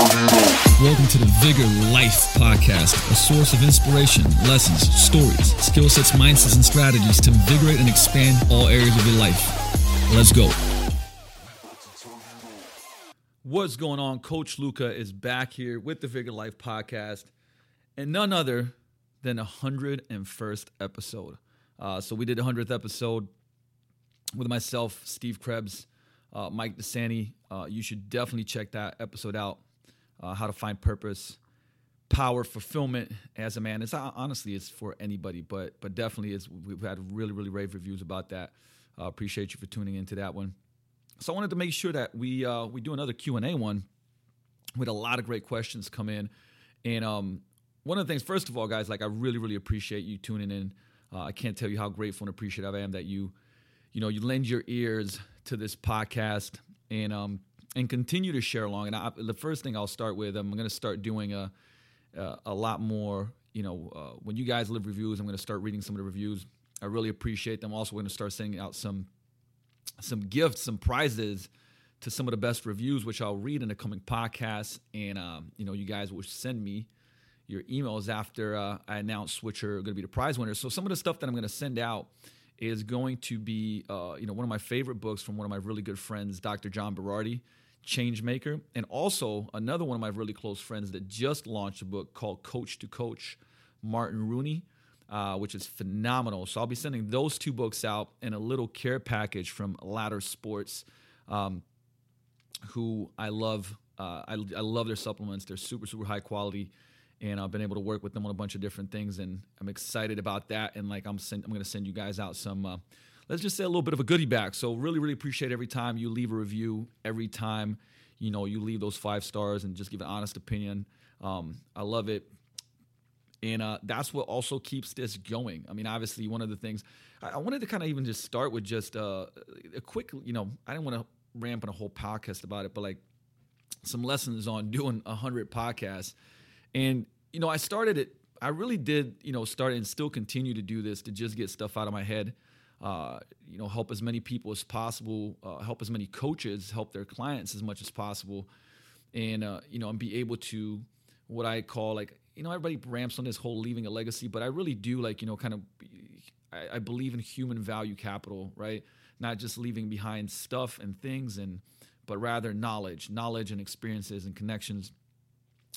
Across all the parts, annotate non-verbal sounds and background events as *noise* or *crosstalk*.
Welcome to the Vigor Life Podcast, a source of inspiration, lessons, stories, skill sets, mindsets, and strategies to invigorate and expand all areas of your life. Let's go. What's going on? Coach Luka is back here with the Vigor Life Podcast, and none other than a 101st episode. Uh, so we did a 100th episode with myself, Steve Krebs, uh, Mike Desani. Uh, you should definitely check that episode out. Uh, how to find purpose, power, fulfillment as a man. It's uh, honestly it's for anybody, but but definitely is. We've had really really rave reviews about that. Uh, appreciate you for tuning into that one. So I wanted to make sure that we uh, we do another Q and A one with a lot of great questions come in, and um, one of the things, first of all, guys, like I really really appreciate you tuning in. Uh, I can't tell you how grateful and appreciative I am that you, you know, you lend your ears to this podcast and um, and continue to share along. And I, the first thing I'll start with, I'm going to start doing a a, a lot more. You know, uh, when you guys leave reviews, I'm going to start reading some of the reviews. I really appreciate them. Also, going to start sending out some some gifts, some prizes to some of the best reviews, which I'll read in the coming podcasts. And um, you know, you guys will send me your emails after uh, I announce which are going to be the prize winners. So some of the stuff that I'm going to send out is going to be, uh, you know, one of my favorite books from one of my really good friends, Dr. John Berardi, Changemaker, and also another one of my really close friends that just launched a book called Coach to Coach, Martin Rooney. Uh, which is phenomenal. So I'll be sending those two books out in a little care package from Ladder Sports, um, who I love. Uh, I, I love their supplements. They're super super high quality and I've been able to work with them on a bunch of different things, and I'm excited about that. And like I'm, send, I'm going to send you guys out some, uh, let's just say a little bit of a goodie bag. So really, really appreciate every time you leave a review, every time you know you leave those five stars and just give an honest opinion. Um, I love it. And uh, that's what also keeps this going. I mean, obviously, one of the things I, I wanted to kind of even just start with just uh, a quick, you know, I didn't want to ramp on a whole podcast about it, but like some lessons on doing a hundred podcasts and, you know, I started it, I really did, you know, start and still continue to do this to just get stuff out of my head. Uh, you know, help as many people as possible, uh, help as many coaches help their clients as much as possible, and uh, you know, and be able to what I call like you know everybody ramps on this whole leaving a legacy, but I really do like you know kind of I, I believe in human value capital, right? Not just leaving behind stuff and things, and but rather knowledge, knowledge and experiences and connections.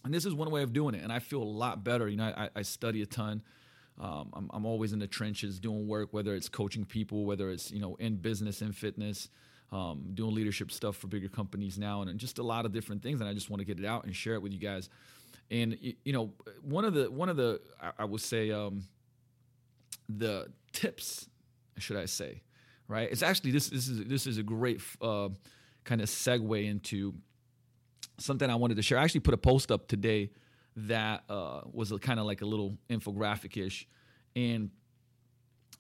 And this is one way of doing it and i feel a lot better. You know i, I study a ton um, I'm, I'm, always in the trenches doing work whether it's coaching people whether it's you know in business and fitness um, doing leadership stuff for bigger companies now and, and just a lot of different things and i just want to get it out and share it with you guys and you know one of the one of the i, I would say um, the tips should i say right it's actually this this is this is a great uh, kind of segue into something I wanted to share. I actually put a post up today that uh, was kind of like a little infographic ish, and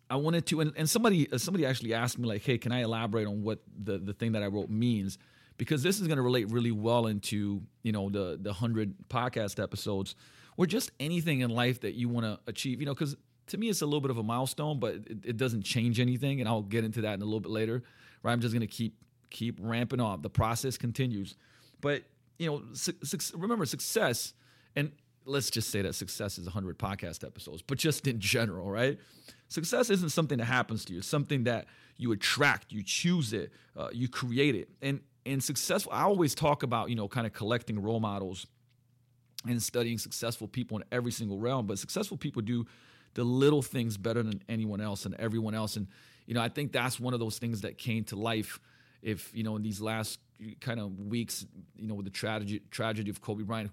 I wanted to. And, and somebody uh, somebody actually asked me like, "Hey, can I elaborate on what the the thing that I wrote means?" Because this is going to relate really well into you know the the hundred podcast episodes, or just anything in life that you want to achieve. You know, because to me it's a little bit of a milestone, but it, it doesn't change anything, and I'll get into that in a little bit later. Right, I'm just going to keep keep ramping up. The process continues, but you know, su- su- remember success, and let's just say that success is 100 podcast episodes, but just in general, right? Success isn't something that happens to you. It's something that you attract, you choose it, uh, you create it. And and successful, I always talk about, you know, kind of collecting role models and studying successful people in every single realm, but successful people do the little things better than anyone else and everyone else. And, you know, I think that's one of those things that came to life if, you know, in these last kind of weeks, you know, with the tragedy tragedy of Kobe Bryant,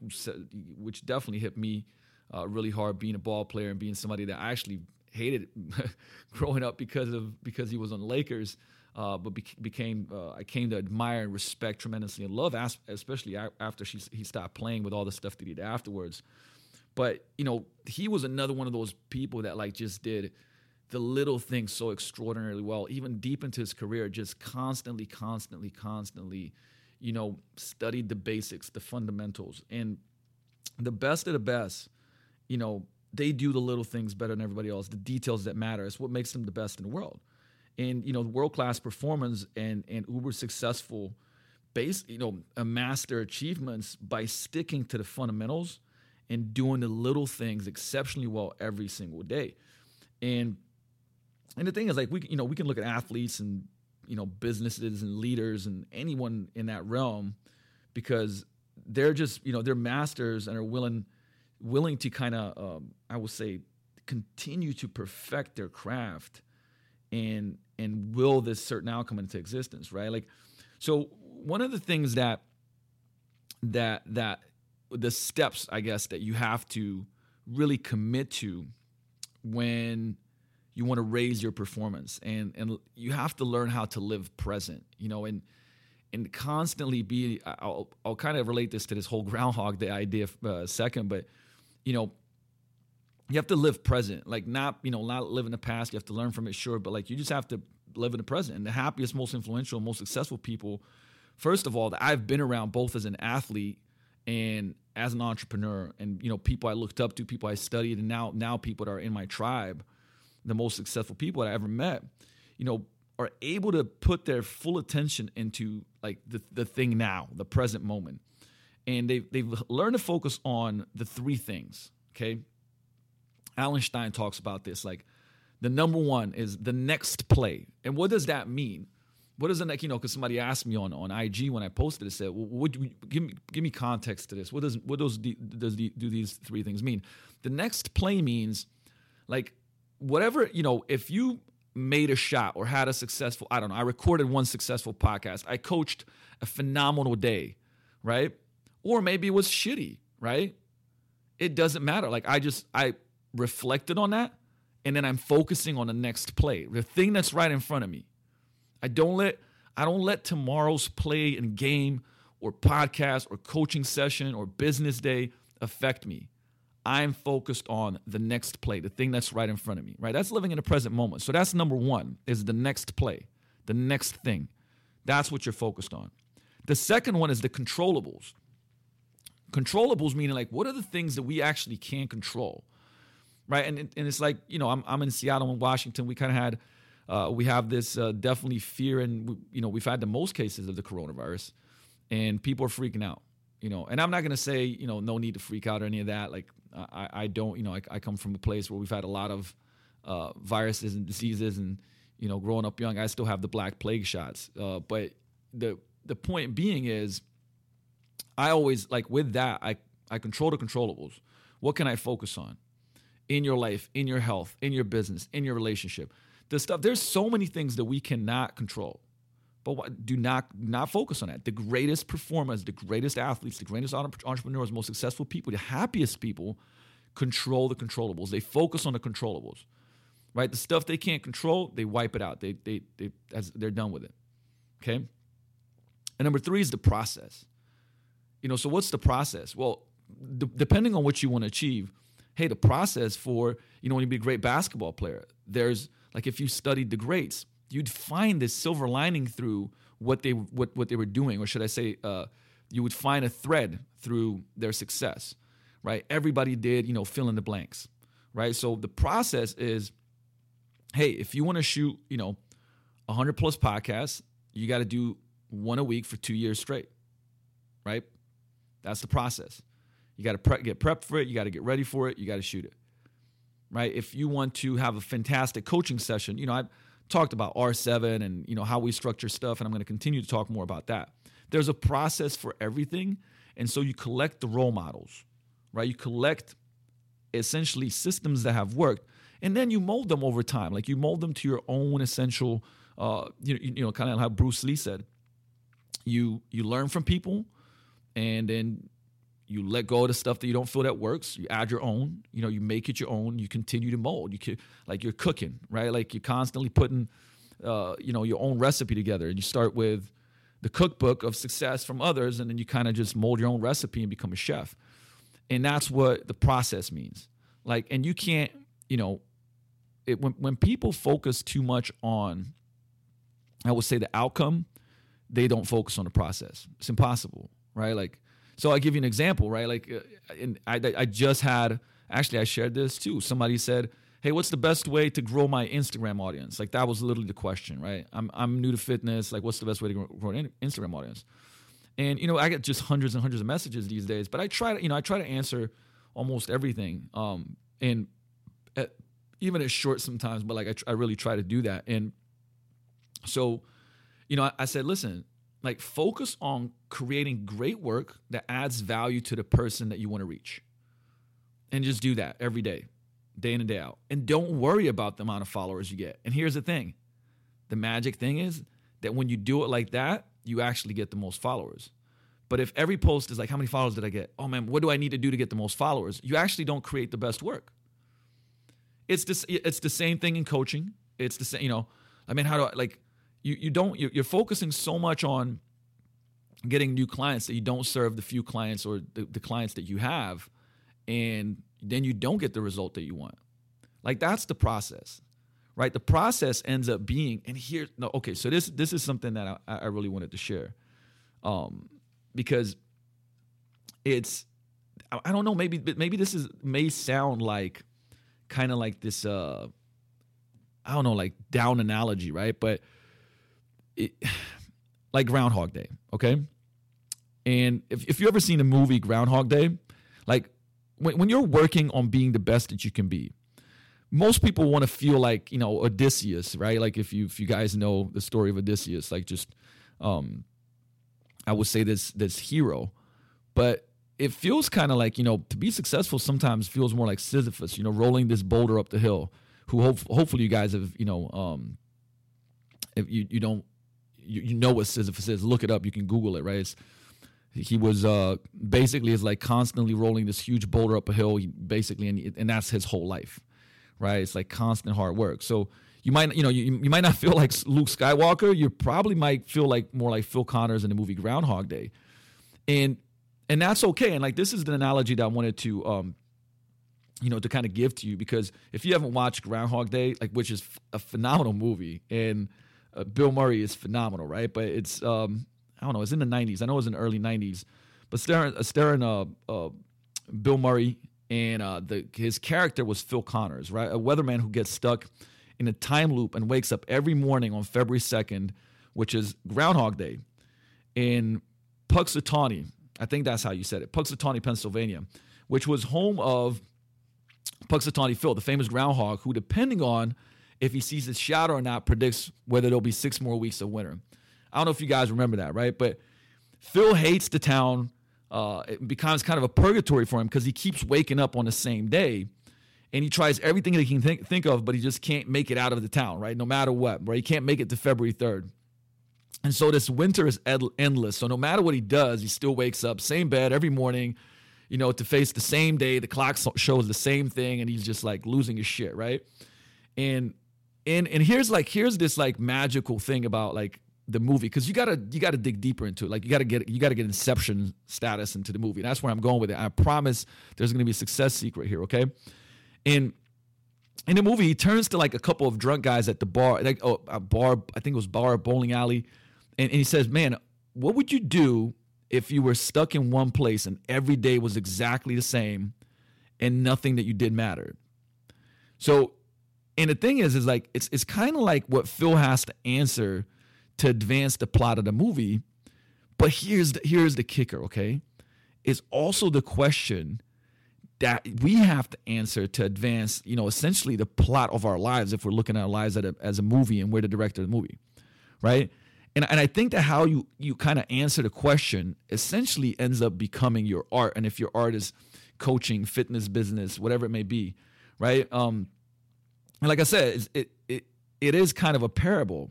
which definitely hit me uh, really hard, being a ball player and being somebody that I actually hated *laughs* growing up because of because he was on Lakers. Uh, but be- became uh, I came to admire and respect tremendously and love, especially after she, he stopped playing with all the stuff that he did afterwards. But you know, he was another one of those people that like just did the little things so extraordinarily well, even deep into his career, just constantly, constantly, constantly, you know, studied the basics, the fundamentals. And the best of the best, you know, they do the little things better than everybody else, the details that matter. It's what makes them the best in the world. And, you know, world class performance and, and uber successful base, you know, amass their achievements by sticking to the fundamentals and doing the little things exceptionally well every single day. And and the thing is like we you know, we can look at athletes and you know, businesses and leaders and anyone in that realm because they're just, you know, they're masters and are willing willing to kind of um, I would say continue to perfect their craft and and will this certain outcome into existence, right? Like so one of the things that that that the steps I guess that you have to really commit to when you want to raise your performance and and you have to learn how to live present, you know, and and constantly be I'll I'll kind of relate this to this whole *laughs* groundhog the idea uh, second, but you know you have to live present like not you know not live in the past you have to learn from it sure but like you just have to live in the present and the happiest most influential most successful people first of all that i've been around both as an athlete and as an entrepreneur and you know people i looked up to people i studied and now now people that are in my tribe the most successful people that i ever met you know are able to put their full attention into like the, the thing now the present moment and they've, they've learned to focus on the three things okay Alan Stein talks about this. Like the number one is the next play. And what does that mean? What does the like, you know, because somebody asked me on, on IG when I posted it, said, well, what, give me give me context to this. What does what does does the, do these three things mean? The next play means like whatever, you know, if you made a shot or had a successful, I don't know, I recorded one successful podcast, I coached a phenomenal day, right? Or maybe it was shitty, right? It doesn't matter. Like I just I reflected on that and then I'm focusing on the next play, the thing that's right in front of me. I don't let I don't let tomorrow's play and game or podcast or coaching session or business day affect me. I'm focused on the next play, the thing that's right in front of me, right? That's living in the present moment. So that's number 1 is the next play, the next thing. That's what you're focused on. The second one is the controllables. Controllables meaning like what are the things that we actually can control? right? And and it's like you know I'm I'm in Seattle and Washington. We kind of had uh, we have this uh, definitely fear, and you know we've had the most cases of the coronavirus, and people are freaking out. You know, and I'm not gonna say you know no need to freak out or any of that. Like I I don't you know I, I come from a place where we've had a lot of uh, viruses and diseases, and you know growing up young, I still have the black plague shots. Uh, but the the point being is, I always like with that I I control the controllables. What can I focus on? in your life, in your health, in your business, in your relationship. The stuff there's so many things that we cannot control. But what, do not not focus on that. The greatest performers, the greatest athletes, the greatest entrepreneurs, most successful people, the happiest people control the controllables. They focus on the controllables. Right? The stuff they can't control, they wipe it out. They they they as they're done with it. Okay? And number 3 is the process. You know, so what's the process? Well, d- depending on what you want to achieve, hey, the process for, you know, when you be a great basketball player, there's like if you studied the greats, you'd find this silver lining through what they what what they were doing, or should I say, uh, you would find a thread through their success, right? Everybody did, you know, fill in the blanks, right? So the process is, hey, if you want to shoot, you know, 100 plus podcasts, you got to do one a week for two years straight, right? That's the process. You got to pre- get prepped for it. You got to get ready for it. You got to shoot it. Right? If you want to have a fantastic coaching session, you know, I've talked about R7 and, you know, how we structure stuff, and I'm going to continue to talk more about that. There's a process for everything. And so you collect the role models, right? You collect essentially systems that have worked, and then you mold them over time. Like you mold them to your own essential, uh, you, you know, kind of how Bruce Lee said. You you learn from people, and then you let go of the stuff that you don't feel that works you add your own you know you make it your own you continue to mold. You can like you're cooking right? Like you're constantly putting uh, you know your own recipe together. And you start with the cookbook of success from others and then you kind of just mold your own recipe and become a chef. And that's what the process means. Like and you can't you know it when, when people focus too much on i would say the outcome they don't focus on the process. It's impossible right? Like so I give you an example, right? Like, uh, I, I just had actually I shared this too. Somebody said, "Hey, what's the best way to grow my Instagram audience?" Like that was literally the question, right? I'm I'm new to fitness. Like, what's the best way to grow an Instagram audience? And you know, I get just hundreds and hundreds of messages these days, but I try to, you know, I try to answer almost everything. Um, and at, even it's short sometimes, but like I, I really try to do that. And so, you know, I, I said, listen, like focus on creating great work that adds value to the person that you want to reach. And just do that every day, day in and day out. And don't worry about the amount of followers you get. And here's the thing the magic thing is that when you do it like that, you actually get the most followers. But if every post is like, how many followers did I get? Oh man, what do I need to do to get the most followers? You actually don't create the best work. It's this. It's the same thing in coaching. It's the same. You know, I mean, how do I like? You you don't. You're, focusing so much on getting new clients that you don't serve the few clients or the, the clients that you have, and then you don't get the result that you want. Like that's the process right? The process ends up being, and here, no, okay, so this this is something that I, I really wanted to share, um, because it's, I don't know, maybe maybe this is may sound like, kind of like this, uh, I don't know, like down analogy, right? But it, *sighs* like Groundhog Day, okay, and if if you ever seen the movie Groundhog Day, like when when you're working on being the best that you can be most people want to feel like you know Odysseus, right? Like if you if you guys know the story of Odysseus, like just um, I would say this this hero, but it feels kind of like you know to be successful sometimes feels more like Sisyphus, you know, rolling this boulder up the hill. Who hope, hopefully you guys have you know um, if you you don't you, you know what Sisyphus is, look it up. You can Google it, right? It's, he was uh, basically is like constantly rolling this huge boulder up a hill. He basically, and, and that's his whole life right? It's like constant hard work. So you might, you know, you, you might not feel like Luke Skywalker. You probably might feel like more like Phil Connors in the movie Groundhog Day, and and that's okay. And like this is the analogy that I wanted to, um, you know, to kind of give to you because if you haven't watched Groundhog Day, like which is a phenomenal movie, and uh, Bill Murray is phenomenal, right? But it's um, I don't know, it's in the '90s. I know it was in the early '90s, but starring, uh, starring uh, uh, Bill Murray and uh, the his character was Phil Connors, right? A weatherman who gets stuck in a time loop and wakes up every morning on February second, which is Groundhog Day, in Punxsutawney. I think that's how you said it, Punxsutawney, Pennsylvania, which was home of Punxsutawney Phil, the famous groundhog, who, depending on if he sees his shadow or not, predicts whether there'll be six more weeks of winter. I don't know if you guys remember that, right? But Phil hates the town uh, it becomes kind of a purgatory for him because he keeps waking up on the same day and he tries everything that he can think, think of, but he just can't make it out of the town, right? No matter what, right? He can't make it to February 3rd. And so this winter is ed- endless. So no matter what he does, he still wakes up, same bed every morning, you know, to face the same day. The clock shows the same thing, and he's just like losing his shit, right? And and and here's like here's this like magical thing about like the movie because you gotta you gotta dig deeper into it. Like you gotta get you gotta get Inception status into the movie. that's where I'm going with it. I promise there's gonna be a success secret here. Okay, and in the movie he turns to like a couple of drunk guys at the bar, like oh, a bar. I think it was bar bowling alley, and, and he says, "Man, what would you do if you were stuck in one place and every day was exactly the same, and nothing that you did mattered?" So, and the thing is, is like it's it's kind of like what Phil has to answer to advance the plot of the movie. But here's the, here's the kicker, okay? It's also the question that we have to answer to advance, you know, essentially the plot of our lives if we're looking at our lives as a, as a movie and we're the director of the movie, right? And, and I think that how you you kind of answer the question essentially ends up becoming your art. And if your art is coaching, fitness, business, whatever it may be, right? Um, and like I said, it it it is kind of a parable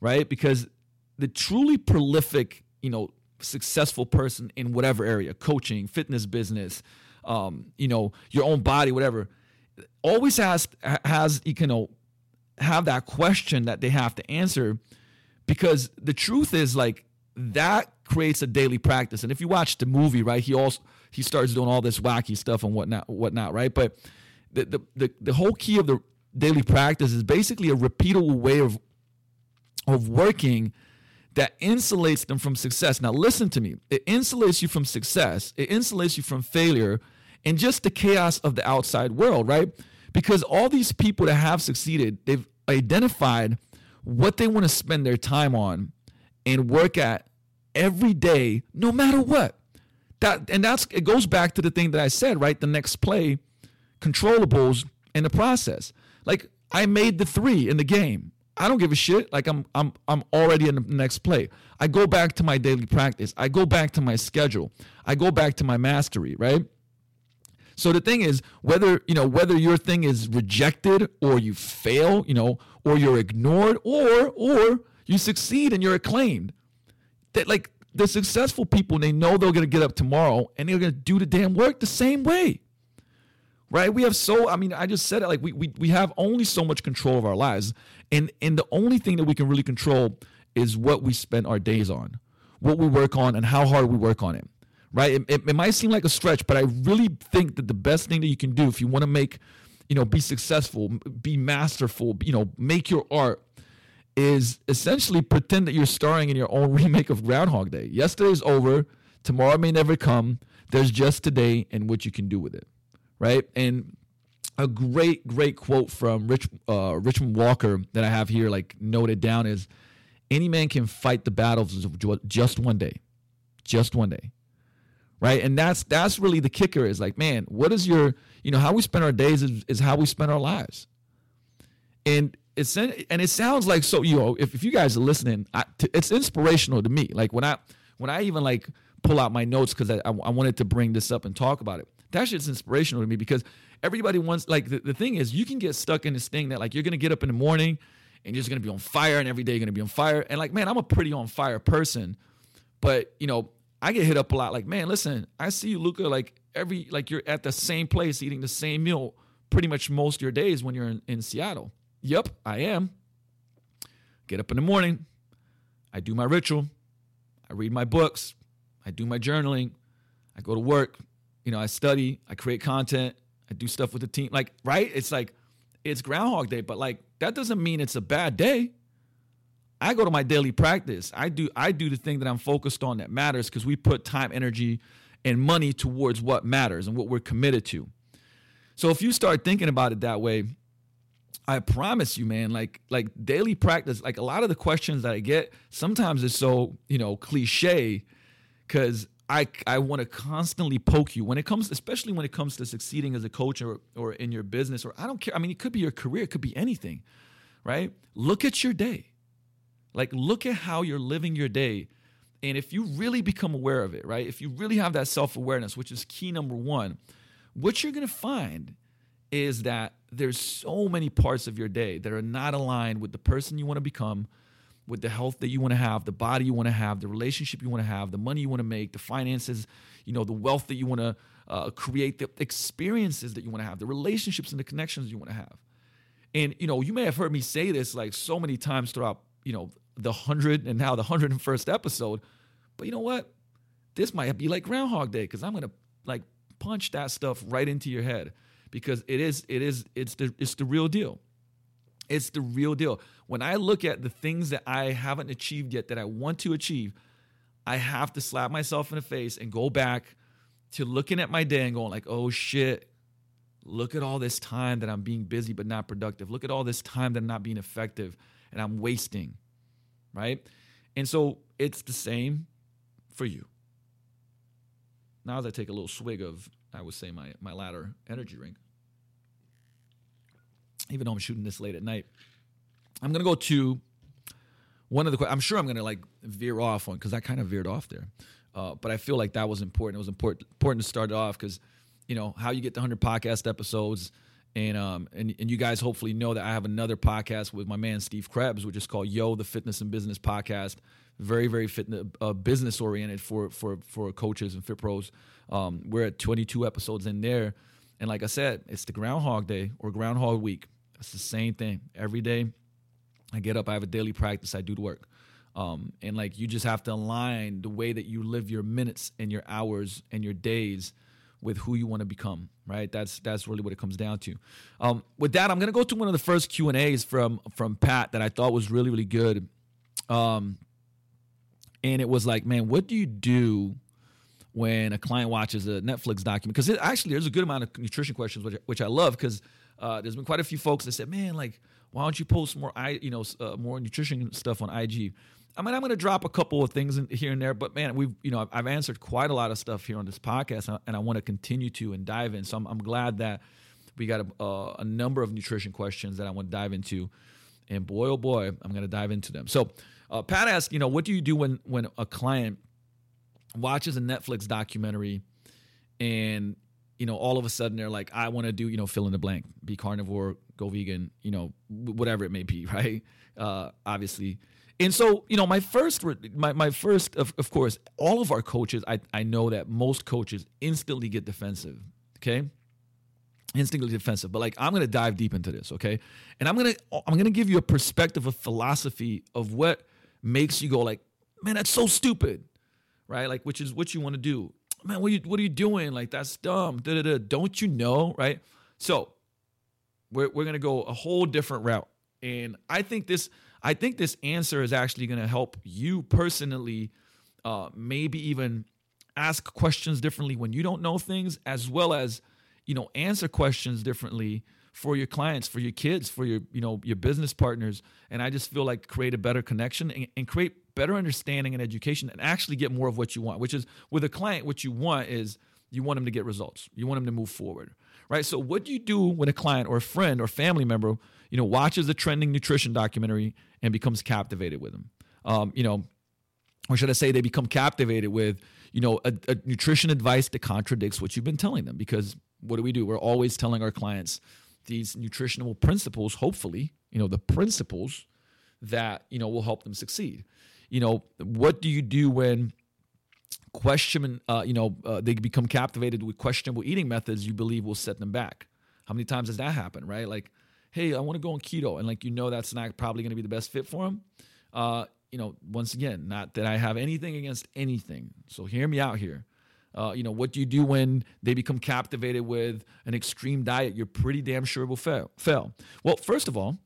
right? Because the truly prolific, you know, successful person in whatever area, coaching, fitness business, um, you know, your own body, whatever, always has has you know have that question that they have to answer because the truth is like that creates a daily practice. And if you watch the movie, right, he also he starts doing all this wacky stuff and whatnot, whatnot, right? But the the the, the whole key of the daily practice is basically a repeatable way of of working that insulates them from success. Now, listen to me. It insulates you from success, it insulates you from failure and just the chaos of the outside world, right? Because all these people that have succeeded, they've identified what they want to spend their time on and work at every day, no matter what. That and that's it goes back to the thing that I said, right? The next play, controllables in the process. Like I made the three in the game. I don't give a shit. Like I'm I'm I'm already in the next play. I go back to my daily practice. I go back to my schedule. I go back to my mastery, right? So the thing is, whether you know whether your thing is rejected or you fail, you know, or you're ignored, or or you succeed and you're acclaimed. That like the successful people, they know they're gonna get up tomorrow and they're gonna do the damn work the same way. Right? We have so I mean, I just said it like we we, we have only so much control of our lives. And and the only thing that we can really control is what we spend our days on, what we work on, and how hard we work on it right? It, it, it, might seem like a stretch, but I really think that the best thing that you can do if you want to make, you know, be successful, be masterful, you know, make your art is essentially pretend that you're starring in your own *laughs* remake of Groundhog Day. Yesterday is over, tomorrow may never come. There's just today and what you can do with it, right? And a great, great quote from Rich uh, Richmond Walker that I have here, like noted down, is any man can fight the battles of just one day, just one day right? And that's that's really the kicker is like man what is your you know how we spend our days is, is how we spend our lives. And it's and it sounds like so you know if, if you guys are listening I, t- it's inspirational to me. Like when i when i even like pull out my notes because I, I, I wanted to bring this up and talk about it that shit's inspirational to me because everybody wants like the, the thing is you can get stuck in this thing that like you're gonna get up in the morning and you're just gonna be on fire and every day you're gonna be on fire. And like man i'm a pretty on fire person but you know I get hit up a lot. Like, man, listen, I see you, luka like every like you're at the same place eating the same meal pretty much most of your days when you're in, in Seattle. Yep, I am. Get up in the morning, I do my ritual, I read my books, I do my journaling, I go to work, you know, I study, I create content, I do stuff with the team. Like, right? It's like it's Groundhog Day, but like that doesn't mean it's a bad day. I go to my daily practice. I do I do the thing that I'm focused on that matters because we put time, energy, and money towards what matters and what we're committed to. So if you start thinking about it that way, I promise you, man, like like daily practice, like a lot of the questions that I get, sometimes it's so, you know, cliche because I I want to constantly poke you when it comes, especially when it comes to succeeding as a coach or or in your business, or I don't care. I mean, it could be your career, it could be anything, right? Look at your day like, look at how you're living your day. And if you really become aware of it, right? If you really have that self awareness, which is key number one, what you're going to find is that there's so many parts of your day that are not aligned with the person you want to become, with the health that you want to have, the body you want to have, the relationship you want to have, the money you want to make, the finances, you know, the wealth that you want to uh, create, the experiences that you want to have, the relationships and the connections you want to have. And you know, you may have heard me say this like so many times throughout, you know, the 100 and now the 101st episode. But you know what? This might be like Groundhog Day because I'm to like punch that stuff right into your head because it is it is it's the it's the real deal. It's the real deal. When I look at the things that I haven't achieved yet that I want to achieve, I have to slap myself in the face and go back to looking at my day and going like, "Oh shit. Look at all this time that I'm being busy but not productive. Look at all this time that I'm not being effective and I'm wasting." right? And so it's the same for you. Now, as I take a little swig of, I would say, my, my ladder energy drink, even though I'm shooting this late at night, I'm to go to one of the, I'm sure I'm to like veer off on because I kind of veered off there. Uh, but I feel like that was important. It was important, important to start off because, you know, how you get the 100 podcast episodes and um and, and you guys hopefully know that I have another podcast with my man Steve Krebs, which is called Yo the Fitness and Business Podcast. Very very fitness uh, business oriented for for for coaches and fit pros. Um, we're at 22 episodes in there, and like I said, it's the Groundhog Day or Groundhog Week. It's the same thing every day. I get up, I have a daily practice, I do the work. Um, and like you just have to align the way that you live your minutes and your hours and your days with who you want to become right that's that's really what it comes down to um, with that i'm going to go to one of the first q and a's from from pat that i thought was really really good um, and it was like man what do you do when a client watches a netflix document because actually there's a good amount of nutrition questions which, which i love because uh, there's been quite a few folks that said, "Man, like, why don't you post more, I, you know, uh, more nutrition stuff on IG?" I mean, I'm going to drop a couple of things in, here and there, but man, we've, you know, I've, I've answered quite a lot of stuff here on this podcast, and I, I want to continue to and dive in. So I'm, I'm glad that we got a, uh, a number of nutrition questions that I want to dive into, and boy, oh boy, I'm going to dive into them. So, uh, Pat asked, you know, what do you do when when a client watches a Netflix documentary and you know all of a sudden they're like i want to do you know fill in the blank be carnivore go vegan you know whatever it may be *laughs* right? Uh, obviously. And so you know my first my, my first of, of course all of our coaches I, I know that most coaches instantly get defensive okay? Instantly defensive but like i'm gonna dive deep into this okay? And i'm gonna i'm gonna give you a perspective of philosophy of what makes you go like man that's so stupid right? Like which is what you want to do man, what are you what are you doing? Like that's dumb. Da, da, da. Don't you know? Right. So we're we're gonna go a whole different route. And I think this I think this answer is actually gonna help you personally, uh, maybe even ask questions differently when you don't know things, as well as, you know, answer questions differently for your clients, for your kids, for your, you know, your business partners. And I just feel like create a better connection and, and create better understanding and education and actually get more of what you want, which is with a client, what you want is you want them to get results. You want them to move forward, right? So what do you do when a client or a friend or family member, you know, watches a trending nutrition documentary and becomes captivated with them? Um, you know, or should I say they become captivated with, you know, a, a nutrition advice that contradicts what you've been telling them? Because what do we do? We're always telling our clients these nutritional principles, hopefully, you know, the principles that, you know, will help them succeed you know, what do you do when question, uh, you know, uh, they become captivated with questionable eating methods you believe will set them back? How many times has that happened, right? Like, hey, I want to go on keto, and like you know that's not probably going to be the best fit for them. Uh, you know, once again, not that I have anything against anything. So hear me out here. Uh, you know, what do you do when they become captivated with an extreme diet you're pretty damn sure will fail? fail? Well, first of all,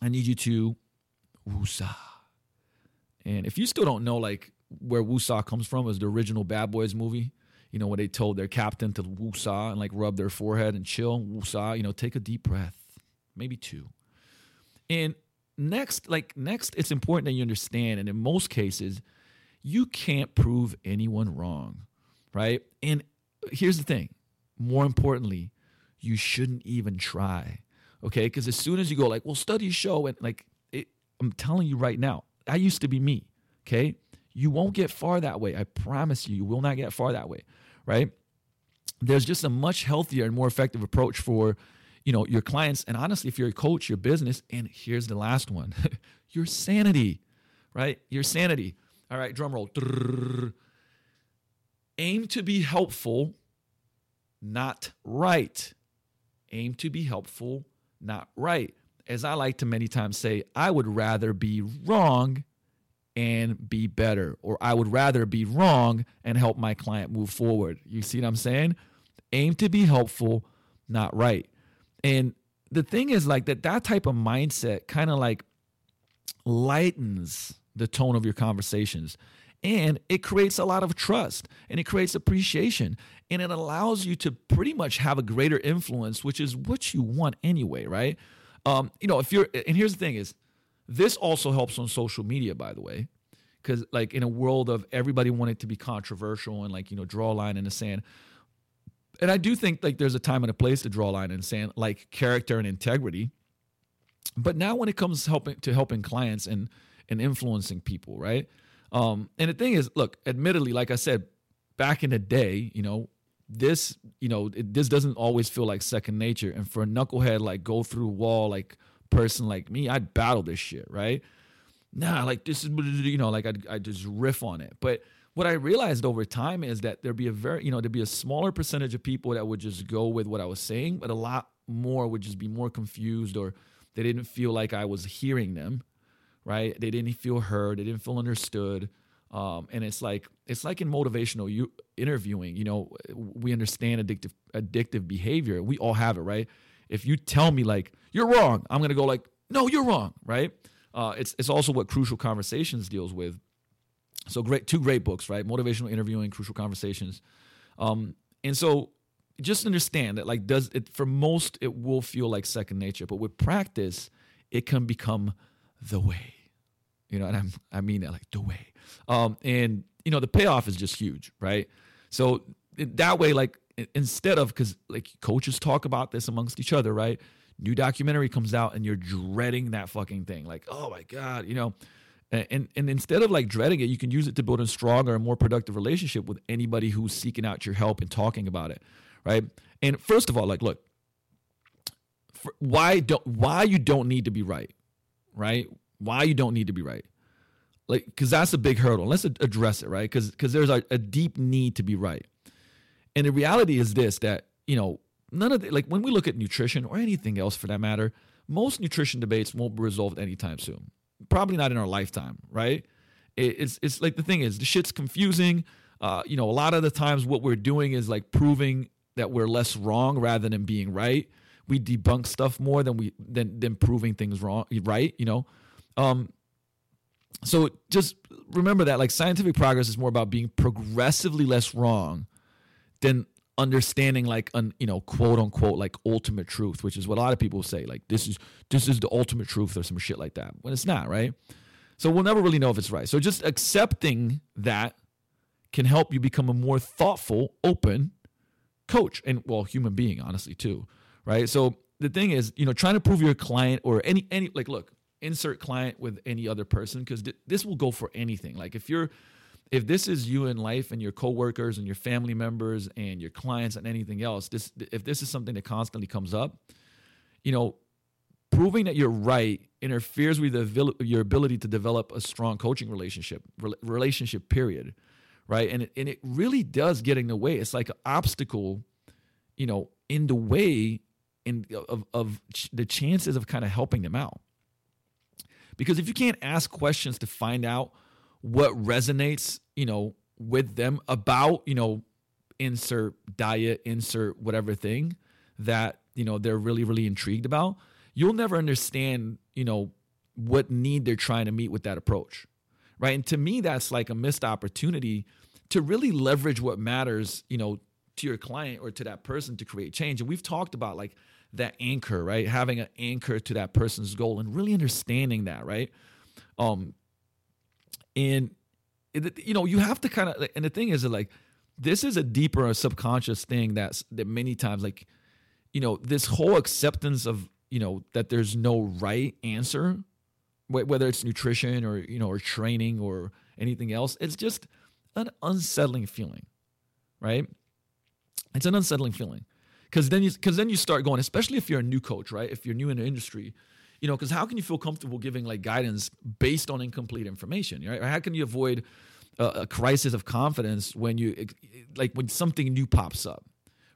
I need you to woosah. And if you still don't know like where Woosah comes from, is the original Bad Boys movie. You know, where they told their captain to woosah and like rub their forehead and chill, woosah, you know, take a deep breath, maybe two. And next, like next, it's important that you understand, and in most cases, you can't prove anyone wrong, right? And here's the thing more importantly, you shouldn't even try, okay? Because as soon as you go, like, well, studies show, and like, it, I'm telling you right now, that used to be me. Okay. You won't get far that way. I promise you, you will not get far that way. Right. There's just a much healthier and more effective approach for, you know, your clients. And honestly, if you're a coach, your business, and here's the last one, *laughs* your sanity, right? Your sanity. All right, drum roll. Aim to be helpful, not right. Aim to be helpful, not right as I like to many times say, I would rather be wrong and be better, or I would rather be wrong and help my client move forward. You see what I'm saying? Aim to be helpful, not right. And the thing is, like that, that type of mindset kind of like lightens the tone of your conversations and it creates a lot of trust and it creates appreciation and it allows you to pretty much have a greater influence which is what you want anyway right um, you know, if you're, and here's the thing is, this also helps on social media, by the way, because like in a world of everybody wanting to be controversial and like you know draw a line in the sand, and I do think like there's a time and a place to draw a line in the sand, like character and integrity. But now when it comes to helping to helping clients and and influencing people, right? Um, and the thing is, look, admittedly, like I said, back in the day, you know, this you know it, this doesn't always feel like second nature. And for a knucklehead like go through wall like person like me i'd battle this shit right? Nah like this is you know like I'd, I'd just riff on it. But what i realized over time is that there'd be a very you know there'd be a smaller percentage of people that would just go with what i was saying but a lot more would just be more confused or they didn't feel like i was hearing them right? They didn't feel heard. They didn't feel understood um, and it's like it's like in motivational interviewing. You know, we understand addictive addictive behavior. We all have it, right? If you tell me like you're wrong, I'm gonna go like, no, you're wrong, right? Uh, it's it's also what Crucial Conversations deals with. So great, two great books, right? Motivational interviewing, Crucial Conversations. Um, and so just understand that like does it for most it will feel like second nature, but with practice, it can become the way. You know, and I'm I mean that like the way. Um, and you know the payoff is just huge, right? So that way, like instead of because like coaches talk about this amongst each other, right? New documentary comes out and you're dreading that fucking thing, like oh my god, you know. And, and instead of like dreading it, you can use it to build a stronger and more productive relationship with anybody who's seeking out your help and talking about it, right? And first of all, like, look, why don't why you don't need to be right, right? Why you don't need to be right, like, because that's a big hurdle. Let's address it, right? Because because there's a, a deep need to be right, and the reality is this: that you know, none of the, like when we look at nutrition or anything else for that matter, most nutrition debates won't be resolved anytime soon probably not in our lifetime, right? it's it's like the thing is the shit's confusing. Uh, you know, a lot of the times what we're doing is like proving that we're less wrong rather than being right. We debunk stuff more than we than than proving things wrong right. You know, um, so just remember that like scientific progress is more about being progressively less wrong than understanding like an you know quote unquote like ultimate truth which is what a lot of people say like this is this is the ultimate truth or some shit like that when it's not right? So we'll never really know if it's right. So just accepting that can help you become a more thoughtful open coach and well human being honestly too right? So the thing is you know trying to prove your client or any any like look insert client with any other person because th- this will go for anything. Like if you're if this is you in life and your coworkers and your family members and your clients and anything else, this if this is something that constantly comes up, you know, proving that you're right interferes with the, your ability to develop a strong coaching relationship relationship period right? And it, and it really does get in the way. It's like an obstacle you know in the way in of, of the chances of kind of helping them out because if you can't ask questions to find out what resonates, you know, with them about, you know, insert diet, insert whatever thing that, you know, they're really, really intrigued about, you'll never understand, you know, what need they're trying to meet with that approach. Right. And to me, that's like a missed opportunity to really leverage what matters, you know, to your client or to that person to create change. And we've talked about like that anchor, right? Having an anchor to that person's goal and really understanding that, right? Um, and you know you have to kind of and the thing is like this is a deeper subconscious thing that's that many times like you know this whole acceptance of you know that there's no right answer whether it's nutrition or you know or training or anything else it's just an unsettling feeling right it's an unsettling feeling because then you because then you start going especially if you're a new coach right? If you're new in the industry you know because how can you feel comfortable giving like guidance based on incomplete information right? How can you avoid a, a crisis of confidence when you like when something new pops up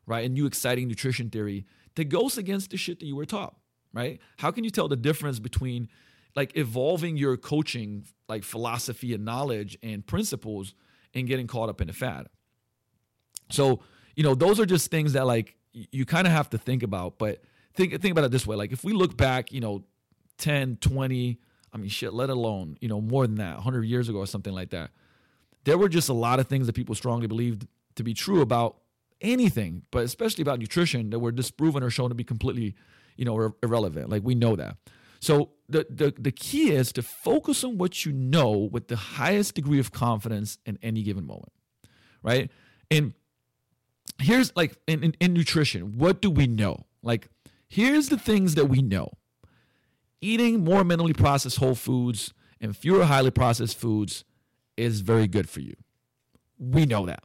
right? A new exciting nutrition theory that goes against the shit that you were taught right? How can you tell the difference between like evolving your coaching like philosophy and knowledge and principles and getting caught up in the fad? So you know those are just things that like you kind of have to think about but think think about it this way like if we look back you know 10, 20, I mean, shit, let alone, you know, more than that, 100 years ago or something like that. There were just a lot of things that people strongly believed to be true about anything, but especially about nutrition that were disproven or shown to be completely, you know, ir- irrelevant. Like we know that. So the, the the key is to focus on what you know with the highest degree of confidence in any given moment, right? And here's like in, in, in nutrition, what do we know? Like here's the things that we know eating more minimally processed whole foods and fewer highly processed foods is very good for you. We know that,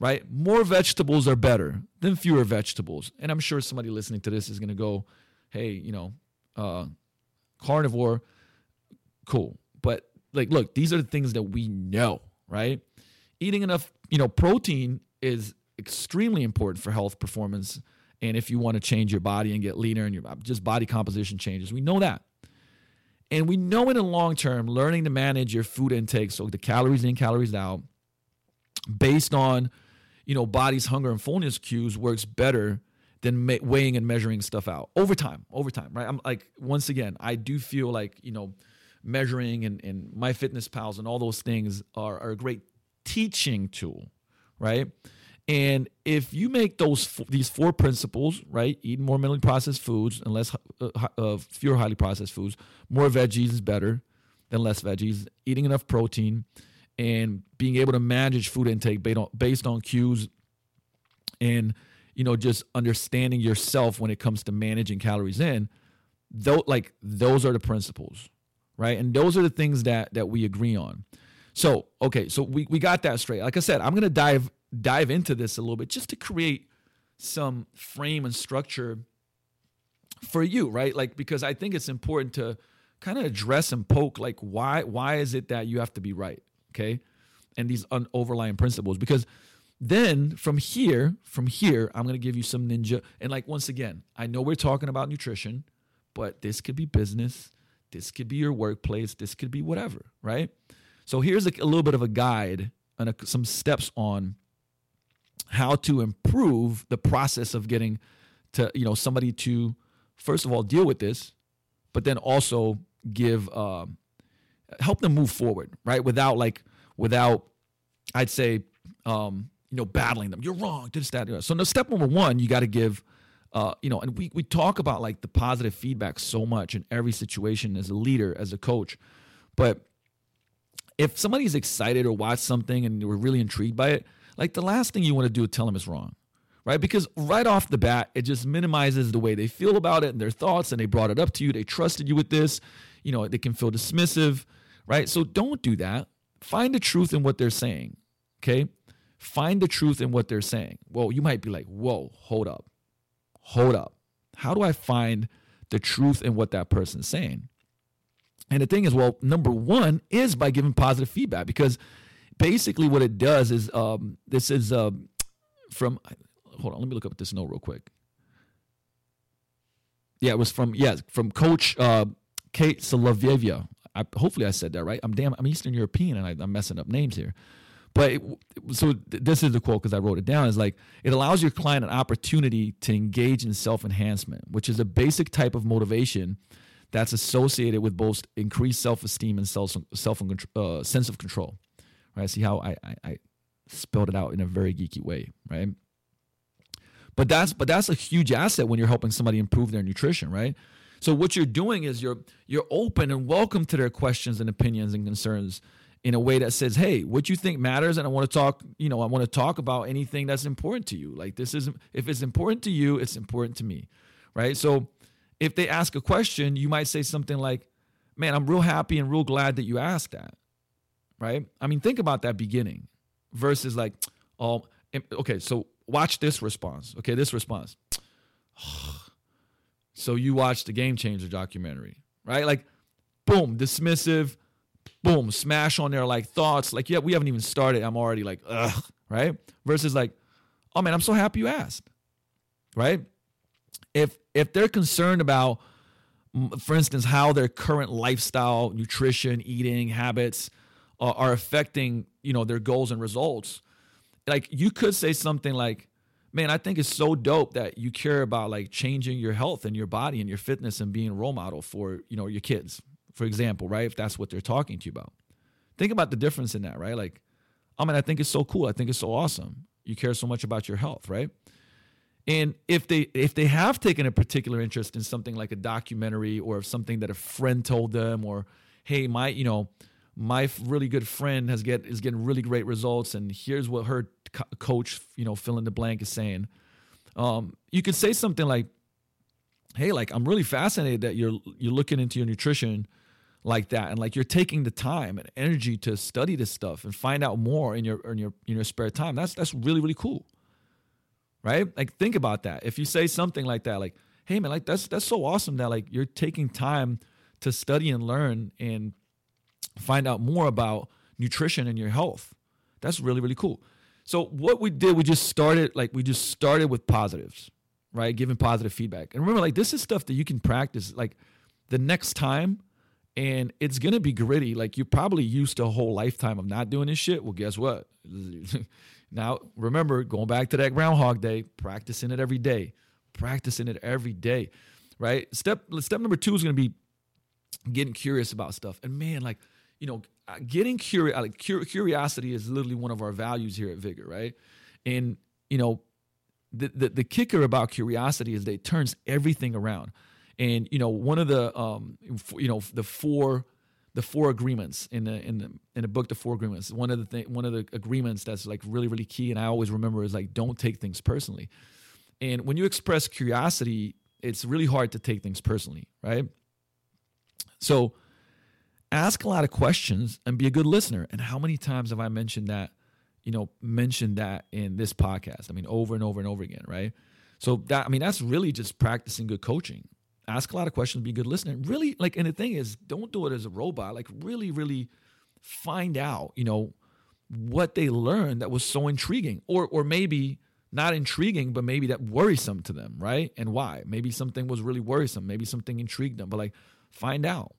right? More vegetables are better than fewer vegetables. And I'm sure somebody listening to this is going to go, hey, you know, uh, carnivore, cool. But like, look, these are the things that we know, right? Eating enough, you know, protein is extremely important for health performance and if you want to change your body and get leaner and your just body composition changes. We know that. And we know in the long term, learning to manage your food intake, so the calories in, calories out, based on, you know, body's hunger and fullness cues works better than weighing and measuring stuff out over time, over time, right? I'm like, once again, I do feel like, you know, measuring and, and my fitness pals and all those things are, are a great teaching tool, right? And if you make those these four principles, right, eating more minimally processed foods and less uh, uh, fewer highly processed foods, more veggies is better than less veggies, eating enough protein, and being able to manage food intake based on, based on cues and you know just understanding yourself when it comes to managing calories in though like those are the principles right? And those are the things that that we agree on. So okay so we, we got that straight. Like i said i'm gonna dive dive into this a little bit just to create some frame and structure for you right? Like because i think it's important to kind of address and poke like why why is it that you have to be right okay? And these un- overlying principles because then from here from here i'm to give you some ninja and like once again i know we're talking about nutrition but this could be business this could be your workplace this could be whatever right? So here's a, a little bit of a guide and a, some steps on how to improve the process of getting to you know somebody to first of all deal with this but then also give uh, help them move forward right? Without like without i'd say um, you know battling them. You're wrong this that so no, step number one you got to give uh, you know and we, we talk about like the positive feedback so much in every situation as a leader as a coach. But if somebody's excited or watched something and we're really intrigued by it like the last thing you want to do is tell them it's wrong right? Because right off the bat it just minimizes the way they feel about it and their thoughts and they brought it up to you they trusted you with this you know they can feel dismissive right? So don't do that. Find the truth in what they're saying okay? Find the truth in what they're saying. Well you might be like whoa hold up. Hold up. How do i find the truth in what that person's saying? And the thing is well number one is by giving positive feedback because basically what it does is um, this is uh, from hold on let me look up this note real quick yeah it was from yeah from coach uh, kate Solovyeva. I, hopefully i said that right i'm damn i'm eastern european and I, i'm messing up names here but it, so this is the quote because I wrote it down is like it allows your client an opportunity to engage in self enhancement, which is a basic type of motivation that's associated with both increased self esteem and self self uh, sense of control. Right? See how I, I, I spelled it out in a very geeky way, right? But that's but that's a huge asset when you're helping somebody improve their nutrition, right? So what you're doing is you're you're open and welcome to their questions and opinions and concerns in a way that says, "Hey, what you think matters, and I want to talk. You know, I want to talk about anything that's important to you. Like this is, if it's important to you, it's important to me, right? So, if they ask a question, you might say something like, "Man, I'm real happy and real glad that you asked that." Right? I mean, think about that beginning versus like, "Oh, okay." So watch this response. Okay, this response. *sighs* so you watched the Game Changer documentary, right? Like, boom, dismissive boom, smash on their like thoughts. Like, yeah, we haven't even started. I'm already like, ugh, right? Versus like, oh man, I'm so happy you asked, right? If if they're concerned about, for instance, how their current lifestyle, nutrition, eating habits are, are affecting, you know, their goals and results, like you could say something like, man, I think it's so dope that you care about like changing your health and your body and your fitness and being a role model for, you know, your kids, for example, right? If that's what they're talking to you about. Think about the difference in that, right? Like, oh, I mean, I think it's so cool. I think it's so awesome. You care so much about your health, right? And if they if they have taken a particular interest in something like a documentary or something that a friend told them, or hey, my you know my really good friend has get is getting really great results, and here's what her co- coach you know fill in the blank is saying. Um, you could say something like, "Hey, like I'm really fascinated that you're you're looking into your nutrition like that and like you're taking the time and energy to study this stuff and find out more in your in your in your spare time. That's that's really really cool. Right? Like think about that. If you say something like that like hey man like that's that's so awesome that like you're taking time to study and learn and find out more about nutrition and your health that's really really cool so what we did we just started like we just started with positives right giving positive feedback and remember like this is stuff that you can practice like the next time and it's gonna be gritty. Like you're probably used to a whole lifetime of not doing this shit. Well, guess what? *laughs* now remember, going back to that Groundhog Day, practicing it every day, practicing it every day, right? Step step number two is gonna be getting curious about stuff. And man, like you know, getting curious, like curiosity is literally one of our values here at Vigor, right? And you know, the, the, the kicker about curiosity is that it turns everything around. And you know, one of the um, you know, the four the four agreements in the in the in the book, the four agreements. One of the thing, one of the agreements that's like really really key, and I always remember is like don't take things personally. And when you express curiosity, it's really hard to take things personally, right? So ask a lot of questions and be a good listener. And how many times have I mentioned that, you know, mentioned that in this podcast? I mean, over and over and over again, right? So that I mean, that's really just practicing good coaching. Ask a lot of questions, be a good listener. Really, like, and the thing is, don't do it as a robot. Like, really, really find out, you know, what they learned that was so intriguing, or or maybe not intriguing, but maybe that worrisome to them, right? And why? Maybe something was really worrisome. Maybe something intrigued them. But like, find out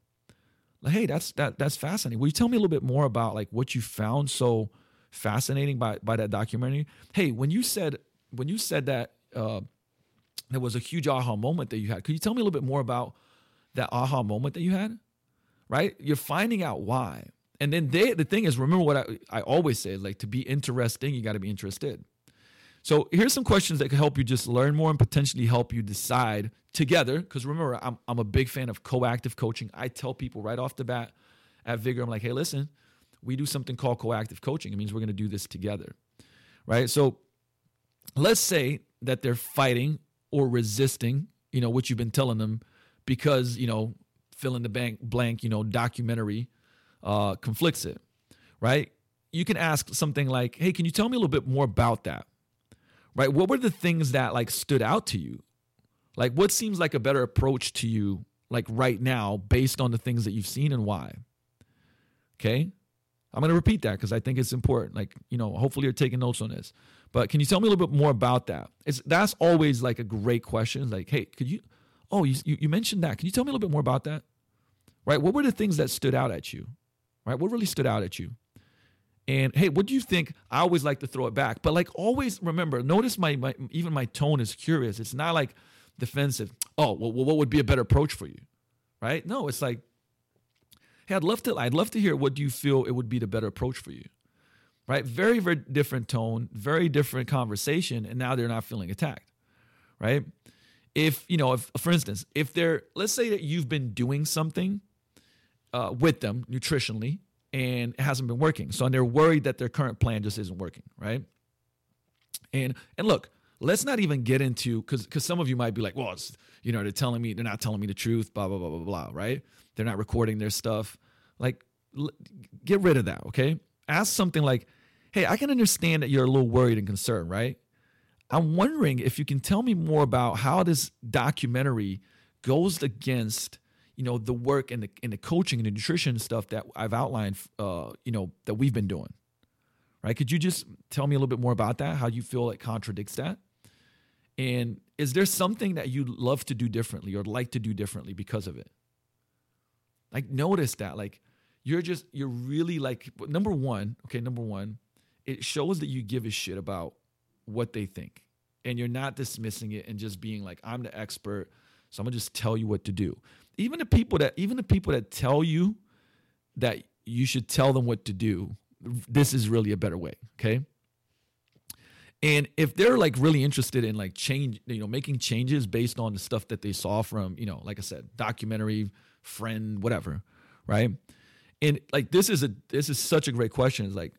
hey, that's that that's fascinating. Will you tell me a little bit more about like what you found so fascinating by by that documentary? Hey, when you said when you said that uh, there was a huge aha moment that you had, could you tell me a little bit more about that aha moment that you had? Right, you're finding out why, and then they the thing is, remember what I I always say, like to be interesting, you got to be interested. So here's some questions that can help you just learn more and potentially help you decide together. Because remember, I'm, I'm a big fan of coactive coaching. I tell people right off the bat at Vigor, I'm like, hey, listen, we do something called coactive coaching. It means we're going to do this together, right? So let's say that they're fighting or resisting, you know, what you've been telling them because, you know, fill in the bank blank, you know, documentary uh, conflicts it, right? You can ask something like, hey, can you tell me a little bit more about that? Right? What were the things that like stood out to you? Like what seems like a better approach to you like right now based on the things that you've seen and why? Okay? I'm going to repeat that because I think it's important. Like, you know, hopefully you're taking notes on this. But can you tell me a little bit more about that? It's that's always like a great question. Like, hey, could you oh, you, you mentioned that. Can you tell me a little bit more about that? Right? What were the things that stood out at you? Right? What really stood out at you? And hey, what do you think? I always like to throw it back, but like always remember, notice my, my even my tone is curious. It's not like defensive. Oh, well, what would be a better approach for you? Right? No, it's like, hey, I'd love to I'd love to hear what do you feel it would be the better approach for you. Right? Very, very different tone, very different conversation, and now they're not feeling attacked. Right? If, you know, if for instance, if they're let's say that you've been doing something uh, with them nutritionally and it hasn't been working. So and they're worried that their current plan just isn't working, right? And and look, let's not even get into because because some of you might be like, well, it's you know they're telling me they're not telling me the truth, blah blah blah blah blah, right? They're not recording their stuff. Like, l- get rid of that, okay? Ask something like, hey, I can understand that you're a little worried and concerned, right? I'm wondering if you can tell me more about how this documentary goes against you know the work and the and the coaching and the nutrition stuff that I've outlined uh you know that we've been doing. Right? Could you just tell me a little bit more about that? How you feel it contradicts that? And is there something that you love to do differently or like to do differently because of it? Like notice that like you're just you're really like number one okay number one it shows that you give a shit about what they think. And you're not dismissing it and just being like i'm the expert so i'm gonna just tell you what to do even the people that even the people that tell you that you should tell them what to do this is really a better way okay? And if they're like really interested in like change you know making changes based on the stuff that they saw from you know like i said documentary friend whatever right? And like this is a this is such a great question. It's like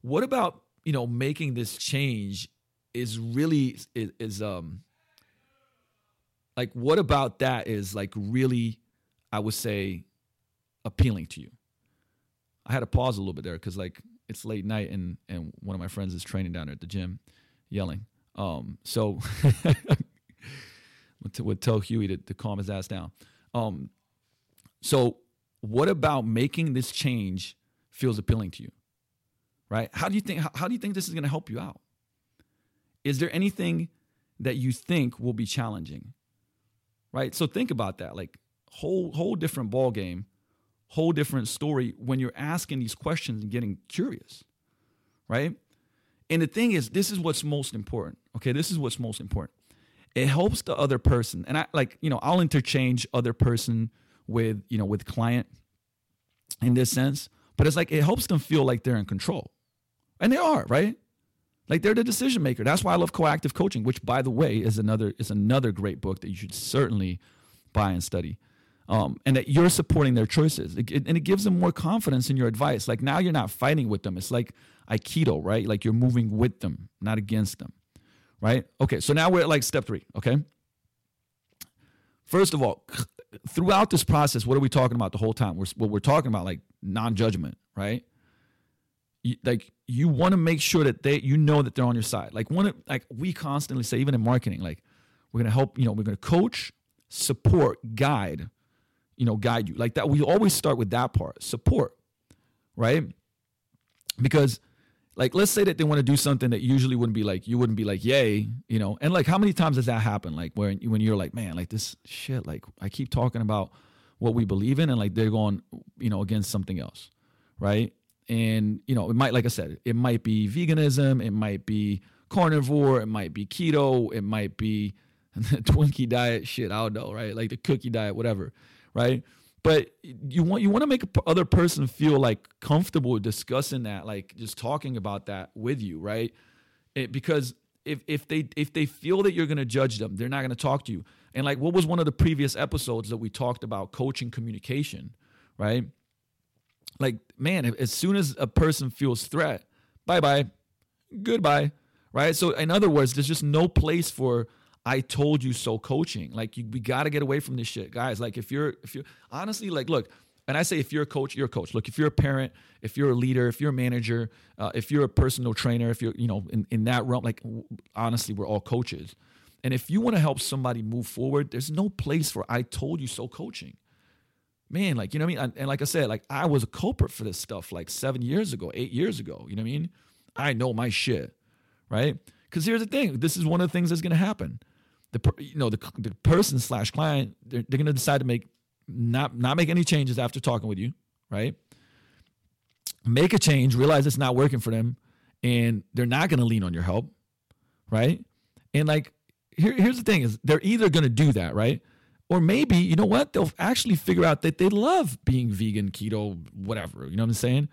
what about you know making this change is really is, is um like what about that is like really i would say appealing to you? I had to pause a little bit there because like it's late night and and one of my friends is training down there at the gym yelling. Um so *laughs* would tell huey to, to calm his ass down. Um so what about making this change feels appealing to you right? How do you think how, how do you think this is going to help you out? Is there anything that you think will be challenging right? So think about that. Like whole whole different ball game, whole different story when you're asking these questions and getting curious, right? And the thing is, this is what's most important. Okay, this is what's most important. It helps the other person, and I like you know I'll interchange other person with you know with client in this sense, but it's like it helps them feel like they're in control, and they are, right? Like they're the decision maker. That's why I love coactive coaching, which by the way is another is another great book that you should certainly buy and study. Um, and that you're supporting their choices. It, it, and it gives them more confidence in your advice. Like now you're not fighting with them. It's like Aikido, right? Like you're moving with them, not against them, right? Okay, so now we're at like step three, okay? First of all, throughout this process, what are we talking about the whole time? We're, what we're talking about, like non judgment, right? Like you want to make sure that they, you know that they're on your side. Like one, like we constantly say, even in marketing, like we're gonna help, you know, we're gonna coach, support, guide, you know, guide you like that. We always start with that part, support, right? Because like let's say that they want to do something that usually wouldn't be like you wouldn't be like yay you know and like how many times does that happen like when when you're like man like this shit like i keep talking about what we believe in and like they're going you know against something else right and you know it might like i said it might be veganism it might be carnivore it might be keto it might be the *laughs* twinkie diet shit i don't know right? Like the cookie diet whatever right? But you want you want to make other person feel like comfortable discussing that like just talking about that with you right? It, because if if they if they feel that you're going to judge them they're not going to talk to you. And like what was one of the previous episodes that we talked about coaching communication right like man as soon as a person feels threat bye bye goodbye right so in other words there's just no place for I told you so coaching. Like you, we got to get away from this shit, guys. Like if you're, if you're honestly like, look, and I say if you're a coach, you're a coach. Look, if you're a parent, if you're a leader, if you're a manager, uh, if you're a personal trainer, if you're, you know, in, in that realm, like honestly, we're all coaches. And if you want to help somebody move forward, there's no place for I told you so coaching. Man, like, you know what I mean? And like I said, like I was a culprit for this stuff like seven years ago, eight years ago. You know what I mean? I know my shit, right? Because here's the thing this is one of the things that's going to happen the you know the, the person slash client they're, they're going to decide to make not not make any changes after talking with you right make a change realize it's not working for them and they're not going to lean on your help right and like here, here's the thing is they're either going to do that right or maybe you know what? They'll actually figure out that they love being vegan keto whatever you know what i'm saying?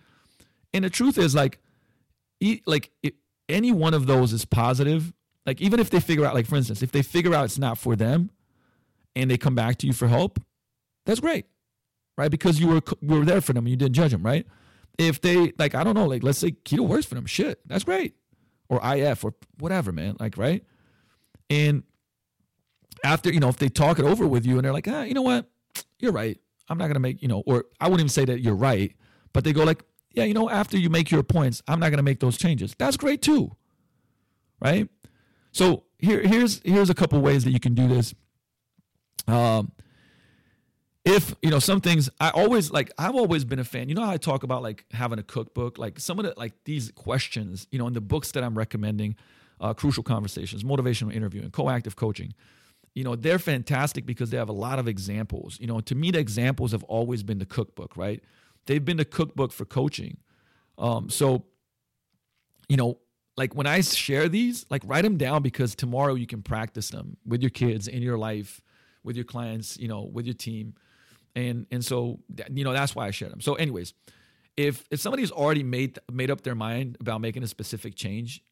And the truth is like eat, like it, any one of those is positive. Like even if they figure out, like for instance, if they figure out it's not for them, and they come back to you for help, that's great, right? Because you were you were there for them and you didn't judge them, right? If they like, I don't know, like let's say keto works for them, shit, that's great, or IF or whatever, man, like right, and after you know if they talk it over with you and they're like, ah, you know what, you're right, I'm not gonna make you know, or I wouldn't even say that you're right, but they go like, yeah, you know, after you make your points, I'm not gonna make those changes. That's great too, right? So here, here's here's a couple ways that you can do this. Um, if you know some things, I always like. I've always been a fan. You know how I talk about like having a cookbook, like some of the like these questions. You know, in the books that I'm recommending, uh, crucial conversations, motivational interviewing, coactive coaching. You know, they're fantastic because they have a lot of examples. You know, to me, the examples have always been the cookbook, right? They've been the cookbook for coaching. Um, so, you know, like when I share these, like write them down because tomorrow you can practice them with your kids in your life, with your clients, you know, with your team. And and so you know that's why I share them. So anyways, if if somebody's already made made up their mind about making a specific change,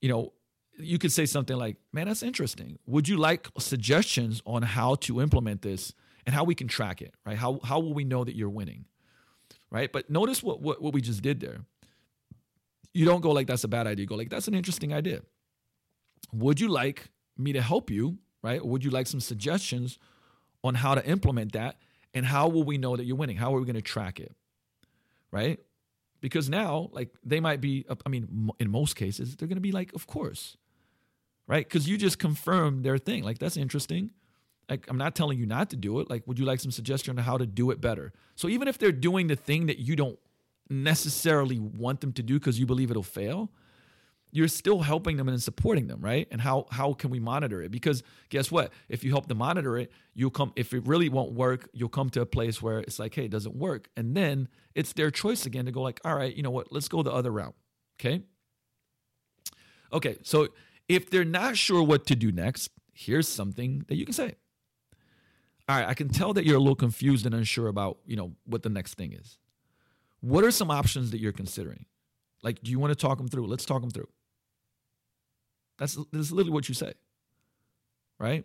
you know, you could say something like, "Man, that's interesting. Would you like suggestions on how to implement this and how we can track it, right? How how will we know that you're winning?" Right? But notice what what, what we just did there you don't go like that's a bad idea. You go like that's an interesting idea. Would you like me to help you, right? Or would you like some suggestions on how to implement that? And how will we know that you're winning? How are we going to track it? Right? Because now, like, they might be, I mean, in most cases, they're going to be like, of course. Right? Because you just confirmed their thing. Like, that's interesting. Like, I'm not telling you not to do it. Like, would you like some suggestion on how to do it better? So even if they're doing the thing that you don't necessarily want them to do because you believe it'll fail, you're still helping them and supporting them, right? And how how can we monitor it? Because guess what? If you help them monitor it, you'll come if it really won't work, you'll come to a place where it's like, hey, it doesn't work. And then it's their choice again to go like, all right, you know what? Let's go the other route. Okay? Okay, so if they're not sure what to do next, here's something that you can say. All right, I can tell that you're a little confused and unsure about, you know, what the next thing is. What are some options that you're considering? Like, do you want to talk them through? Let's talk them through. That's, that's literally what you say. Right?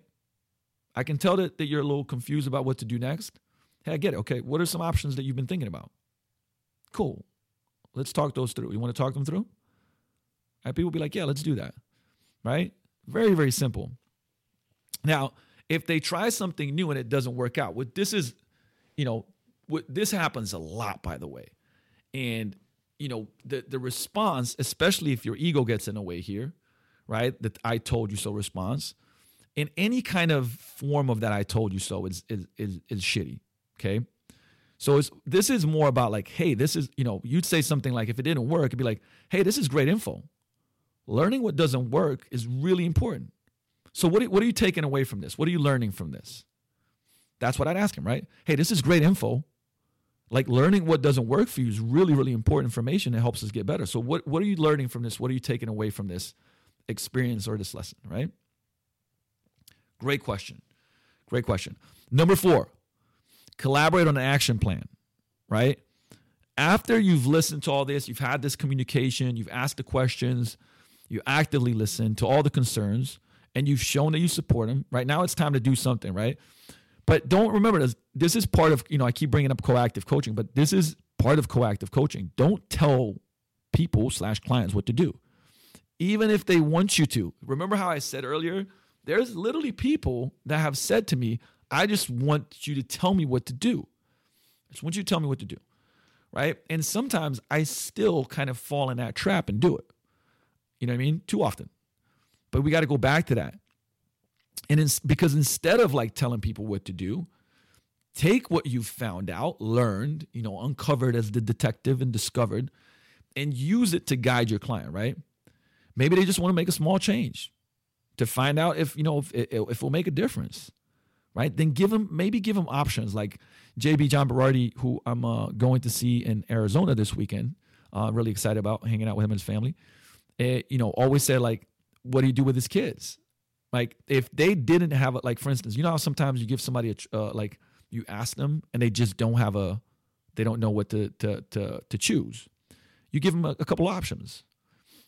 I can tell that, that you're a little confused about what to do next. Hey, I get it. Okay, what are some options that you've been thinking about? Cool. Let's talk those through. You want to talk them through? And People be like, yeah, let's do that. Right? Very, very simple. Now, if they try something new and it doesn't work out, what this is, you know, what this happens a lot, by the way. And, you know, the the response, especially if your ego gets in the way here, right? That I told you so response. In any kind of form of that I told you so is is is, is shitty. Okay. So it's this is more about like, hey, this is, you know, you'd say something like if it didn't work, it'd be like, hey, this is great info. Learning what doesn't work is really important. So what are, what are you taking away from this? What are you learning from this? That's what I'd ask him, right? Hey, this is great info. Like learning what doesn't work for you is really, really important information that helps us get better. So what, what are you learning from this? What are you taking away from this experience or this lesson, right? Great question. Great question. Number four, collaborate on an action plan, right? After you've listened to all this, you've had this communication, you've asked the questions, you actively listen to all the concerns, and you've shown that you support them. Right now, it's time to do something, right? But don't remember this. This is part of you know I keep bringing up coactive coaching, but this is part of coactive coaching. Don't tell people slash clients what to do, even if they want you to. Remember how I said earlier? There's literally people that have said to me, I just want you to tell me what to do. I just want you to tell me what to do. Right. And sometimes I still kind of fall in that trap and do it. You know what I mean? Too often. But we got to go back to that. And it's because instead of like telling people what to do, take what you've found out, learned, you know, uncovered as the detective and discovered, and use it to guide your client, right? Maybe they just want to make a small change to find out if, you know, if, if it will make a difference right? Then give them maybe give them options like JB John Berardi, who I'm uh, going to see in Arizona this weekend. Uh, really excited about hanging out with him and his family. Uh, you know, always said like, what do you do with his kids? Like if they didn't have it, like for instance, you know how sometimes you give somebody a uh, like you ask them and they just don't have a, they don't know what to to to to choose. You give them a, a couple options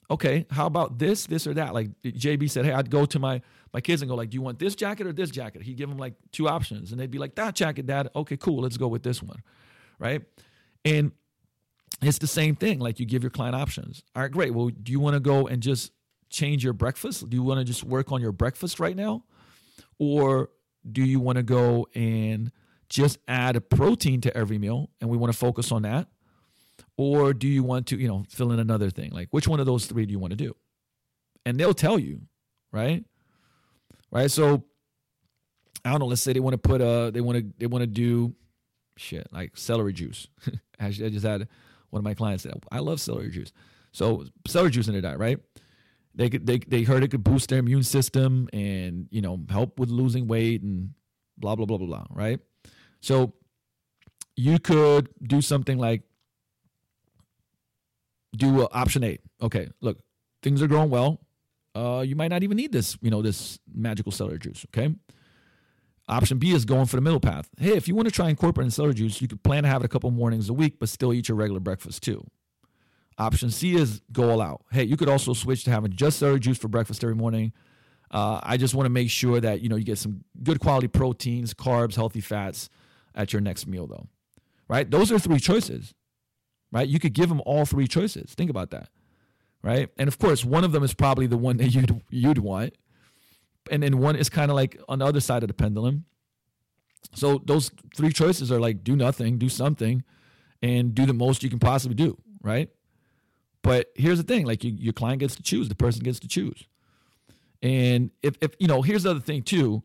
okay, how about this, this or that? Like JB said, hey, I'd go to my my kids and go like, do you want this jacket or this jacket? He'd give them like two options, and they'd be like, that jacket, Dad. Okay, cool, let's go with this one, right? And it's the same thing. Like you give your client options. All right, great. Well, do you want to go and just change your breakfast? Do you want to just work on your breakfast right now, or do you want to go and just add a protein to every meal, and we want to focus on that? Or do you want to, you know, fill in another thing? Like which one of those three do you want to do? And they'll tell you, right? Right. So I don't know, let's say they want to put a they want to they want to do shit like celery juice. *laughs* Actually, I just had one of my clients say, I love celery juice. So celery juice in their diet, right? They could they they heard it could boost their immune system and you know help with losing weight and blah blah blah blah blah, right? So you could do something like do uh, option eight. Okay, look, things are growing well. Uh, you might not even need this, you know, this magical celery juice. Okay. Option B is going for the middle path. Hey, if you want to try incorporating celery juice, you could plan to have it a couple mornings a week, but still eat your regular breakfast too. Option C is go all out. Hey, you could also switch to having just celery juice for breakfast every morning. Uh, I just want to make sure that you know you get some good quality proteins, carbs, healthy fats at your next meal, though. Right? Those are three choices right? You could give them all three choices. Think about that, right? And of course, one of them is probably the one that you'd you'd want, and then one is kind of like on the other side of the pendulum. So those three choices are like do nothing, do something, and do the most you can possibly do, right? But here's the thing: like you, your client gets to choose, the person gets to choose. And if if you know, here's the other thing too.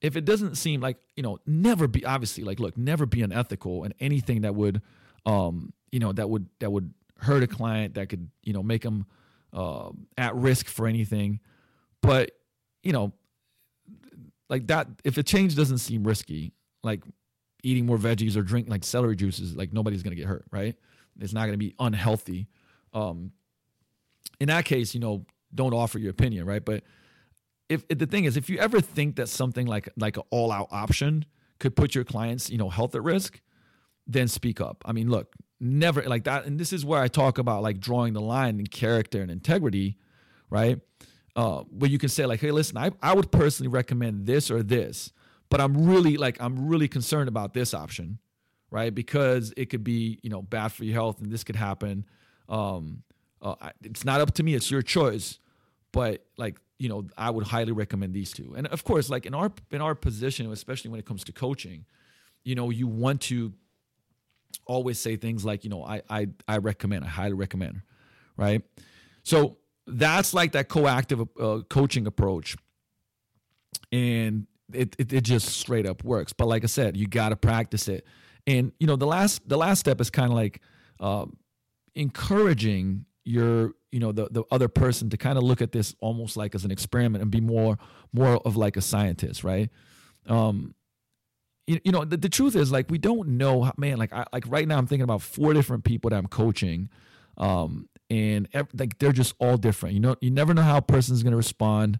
If it doesn't seem like you know, never be obviously like look, never be unethical in anything that would um, you know that would that would hurt a client that could you know make them uh, at risk for anything. But you know like that if a change doesn't seem risky like eating more veggies or drinking like celery juices like nobody's to get hurt right? It's not to be unhealthy. Um in that case you know don't offer your opinion right? But if, if the thing is if you ever think that something like like an all out option could put your clients you know health at risk then speak up. I mean look never like that and this is where i talk about like drawing the line in character and integrity right uh, where you can say like, hey, listen, I, I would personally recommend this or this, but I'm really like I'm really concerned about this option, right? Because it could be you know bad for your health and this could happen. Um, uh, it's not up to me; it's your choice. But like you know, I would highly recommend these two. And of course, like in our in our position, especially when it comes to coaching, you know, you want to always say things like, you know, I I I recommend, I highly recommend, right? So that's like that coactive uh, coaching approach, and it, it, it just straight up works. But like I said, you got to practice it, and you know the last the last step is kind of like uh, encouraging your you know the the other person to kind of look at this almost like as an experiment and be more more of like a scientist, right? Um, you, you know the, the truth is like we don't know how, man like I like right now I'm thinking about four different people that I'm coaching um and like they're just all different. You know, you never know how a person's going to respond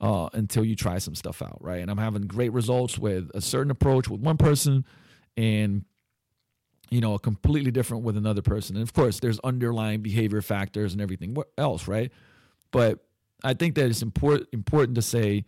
uh, until you try some stuff out, right? And I'm having great results with a certain approach with one person, and you know, a completely different with another person. And of course, there's underlying behavior factors and everything else, right? But I think that it's important important to say,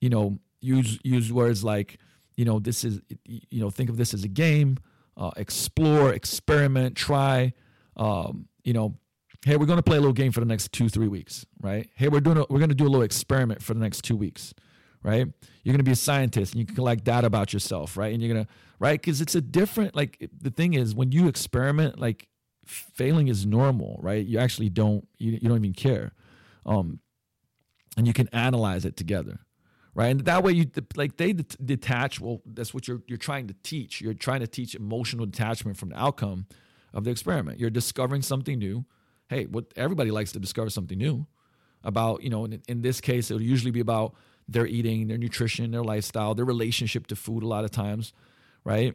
you know, use use words like, you know, this is, you know, think of this as a game, uh, explore, experiment, try, um, you know, hey, we're going to play a little game for the next two, three weeks, right? Hey, we're doing a, we're going to do a little experiment for the next two weeks, right? You're going to be a scientist and you can collect data about yourself, right? And you're going to right because it's a different like the thing is when you experiment, like failing is normal, right? You actually don't you, you don't even care, um, and you can analyze it together. Right, and that way you like they detach. Well, that's what you're you're trying to teach. You're trying to teach emotional detachment from the outcome of the experiment. You're discovering something new, hey, what everybody likes to discover something new about, you know, in, in this case, it'll usually be about their eating, their nutrition, their lifestyle, their relationship to food a lot of times, right?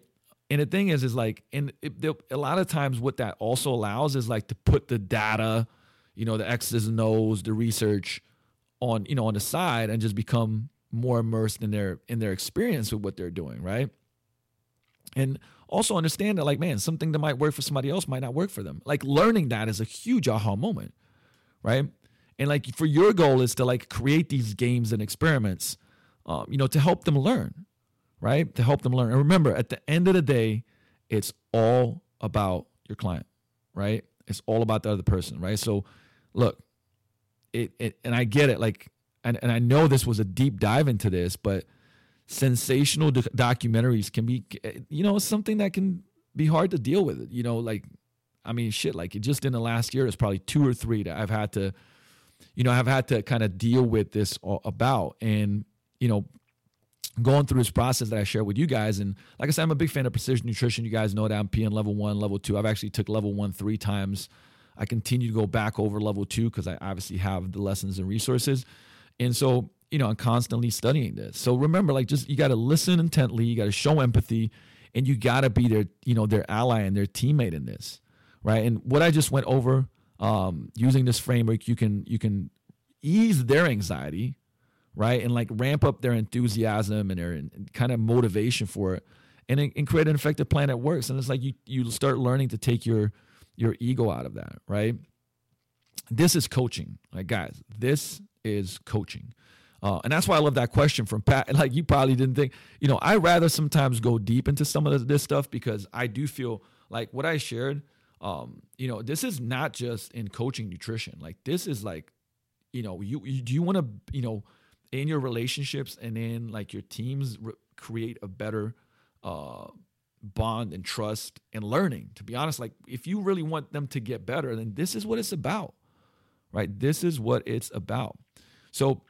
And the thing is, is like, and it, a lot of times what that also allows is like to put the data, you know, the X's and O's, the research on, you know, on the side and just become more immersed in their in their experience with what they're doing, right? And also understand that like man something that might work for somebody else might not work for them. Like learning that is a huge aha moment right? And like for your goal is to like create these games and experiments um, you know to help them learn right? To help them learn. And remember at the end of the day it's all about your client right? It's all about the other person right? So look it, it and i get it like and, and i know this was a deep dive into this but sensational do- documentaries can be you know something that can be hard to deal with you know like i mean shit like just in the last year there's probably two or three that i've had to you know i've had to kind of deal with this about. And you know going through this process that i share with you guys and like i said i'm a big fan of precision nutrition. You guys know that i'm pn level one level two. I've actually took level one three times. I continue to go back over level two because i obviously have the lessons and resources and so you know, I'm constantly studying this. So remember, like, just you got to listen intently, you got to show empathy, and you got to be their, you know, their ally and their teammate in this, right? And what I just went over, um, using this framework, you can you can ease their anxiety, right, and like ramp up their enthusiasm and their kind of motivation for it, and, and create an effective plan that works. And it's like you you start learning to take your your ego out of that, right? This is coaching, like guys. This is coaching. Uh, and that's why I love that question from Pat. *laughs* Like you probably didn't think, you know, I rather sometimes go deep into some of this stuff because I do feel like what I shared, um, you know, this is not just in coaching nutrition. Like this is like, you know, you, you do you want to, you know, in your relationships and in like your teams re- create a better uh, bond and trust and learning. To be honest, like if you really want them to get better, then this is what it's about, right? This is what it's about. So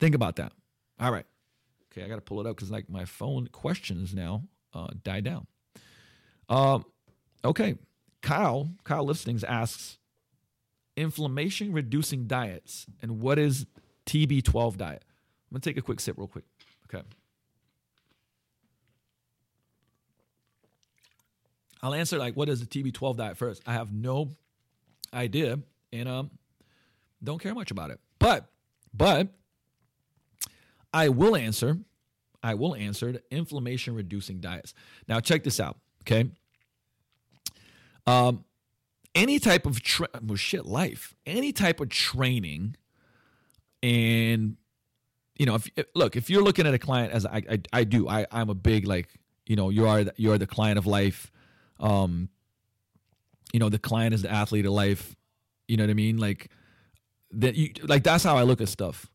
Think about that. All right. Okay, I got to pull it up because like my phone questions now uh, died down. Um, okay, Kyle Kyle Listings asks, inflammation reducing diets and what is TB12 diet? I'm gonna take a quick sip real quick. Okay. I'll answer like what is the TB12 diet first. I have no idea and um don't care much about it. But but I will answer. I will answer the inflammation reducing diets. Now, check this out. Okay. Um, any type of tra- well, shit life, any type of training and you know, if, if look, if you're looking at a client as I, I, I do, I, I'm a big like, you know, you are the, you are the client of life. Um, you know, the client is the athlete of life. You know what I mean? Like that, you like that's how I look at stuff.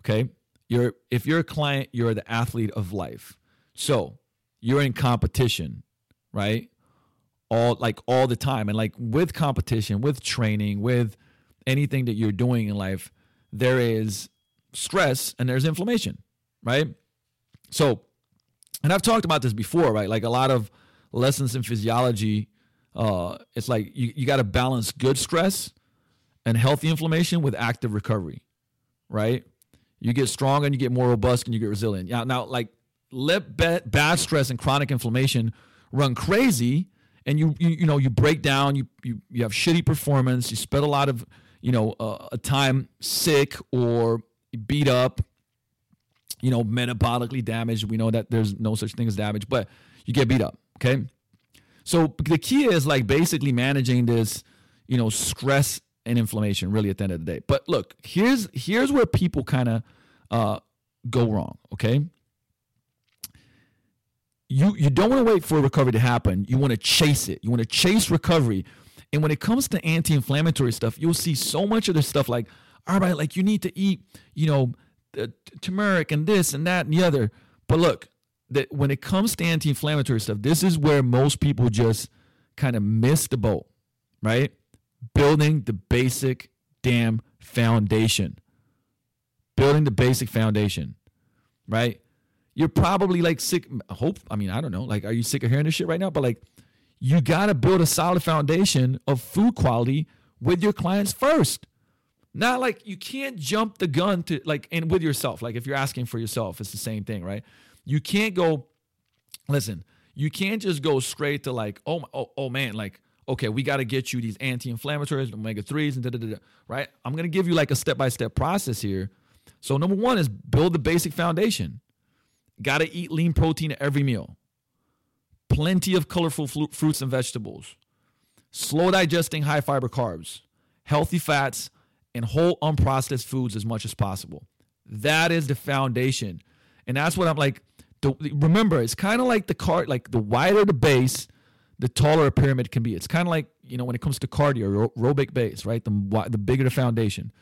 Okay, you're if you're a client, you're the athlete of life. So you're in competition, right? All like all the time, and like with competition, with training, with anything that you're doing in life, there is stress and there's inflammation, right? So, and I've talked about this before, right? Like a lot of lessons in physiology, uh, it's like you, you got to balance good stress and healthy inflammation with active recovery, right? You get stronger and you get more robust and you get resilient. Yeah, now like let bad stress and chronic inflammation run crazy and you, you you know you break down you you you have shitty performance you spend a lot of you know uh, a time sick or beat up, you know, metabolically damaged. We know that there's no such thing as damage, but you get beat up. Okay. So the key is like basically managing this, you know, stress and inflammation really at the end of the day. But look, here's here's where people kind of uh, go wrong. Okay. You you don't want to wait for recovery to happen. You want to chase it. You want to chase recovery. And when it comes to anti-inflammatory stuff, you'll see so much of this stuff like, all right, like you need to eat, you know, turmeric and this and that and the other. But look, that when it comes to anti-inflammatory stuff, this is where most people just kind of miss the boat, right? Building the basic damn foundation. Building the basic foundation, right? You're probably like sick. Hope, I mean, I don't know. Like, are you sick of hearing this shit right now? But like, you got to build a solid foundation of food quality with your clients first. Not like you can't jump the gun to like and with yourself. Like if you're asking for yourself, it's the same thing, right? You can't go. Listen, you can't just go straight to like, oh, oh, oh man, like okay, we got to get you these anti-inflammatories, omega threes, and da da da. Right? I'm gonna give you like a step-by-step process here. So number one is build the basic foundation. Got to eat lean protein at every meal. Plenty of colorful fruits and vegetables. Slow digesting high fiber carbs. Healthy fats and whole unprocessed foods as much as possible. That is the foundation. And that's what I'm like. The, remember, it's kind of like the card, like the wider the base, the taller a pyramid can be. It's kind of like, you know, when it comes to cardio, aerobic base, right? The, the bigger the foundation.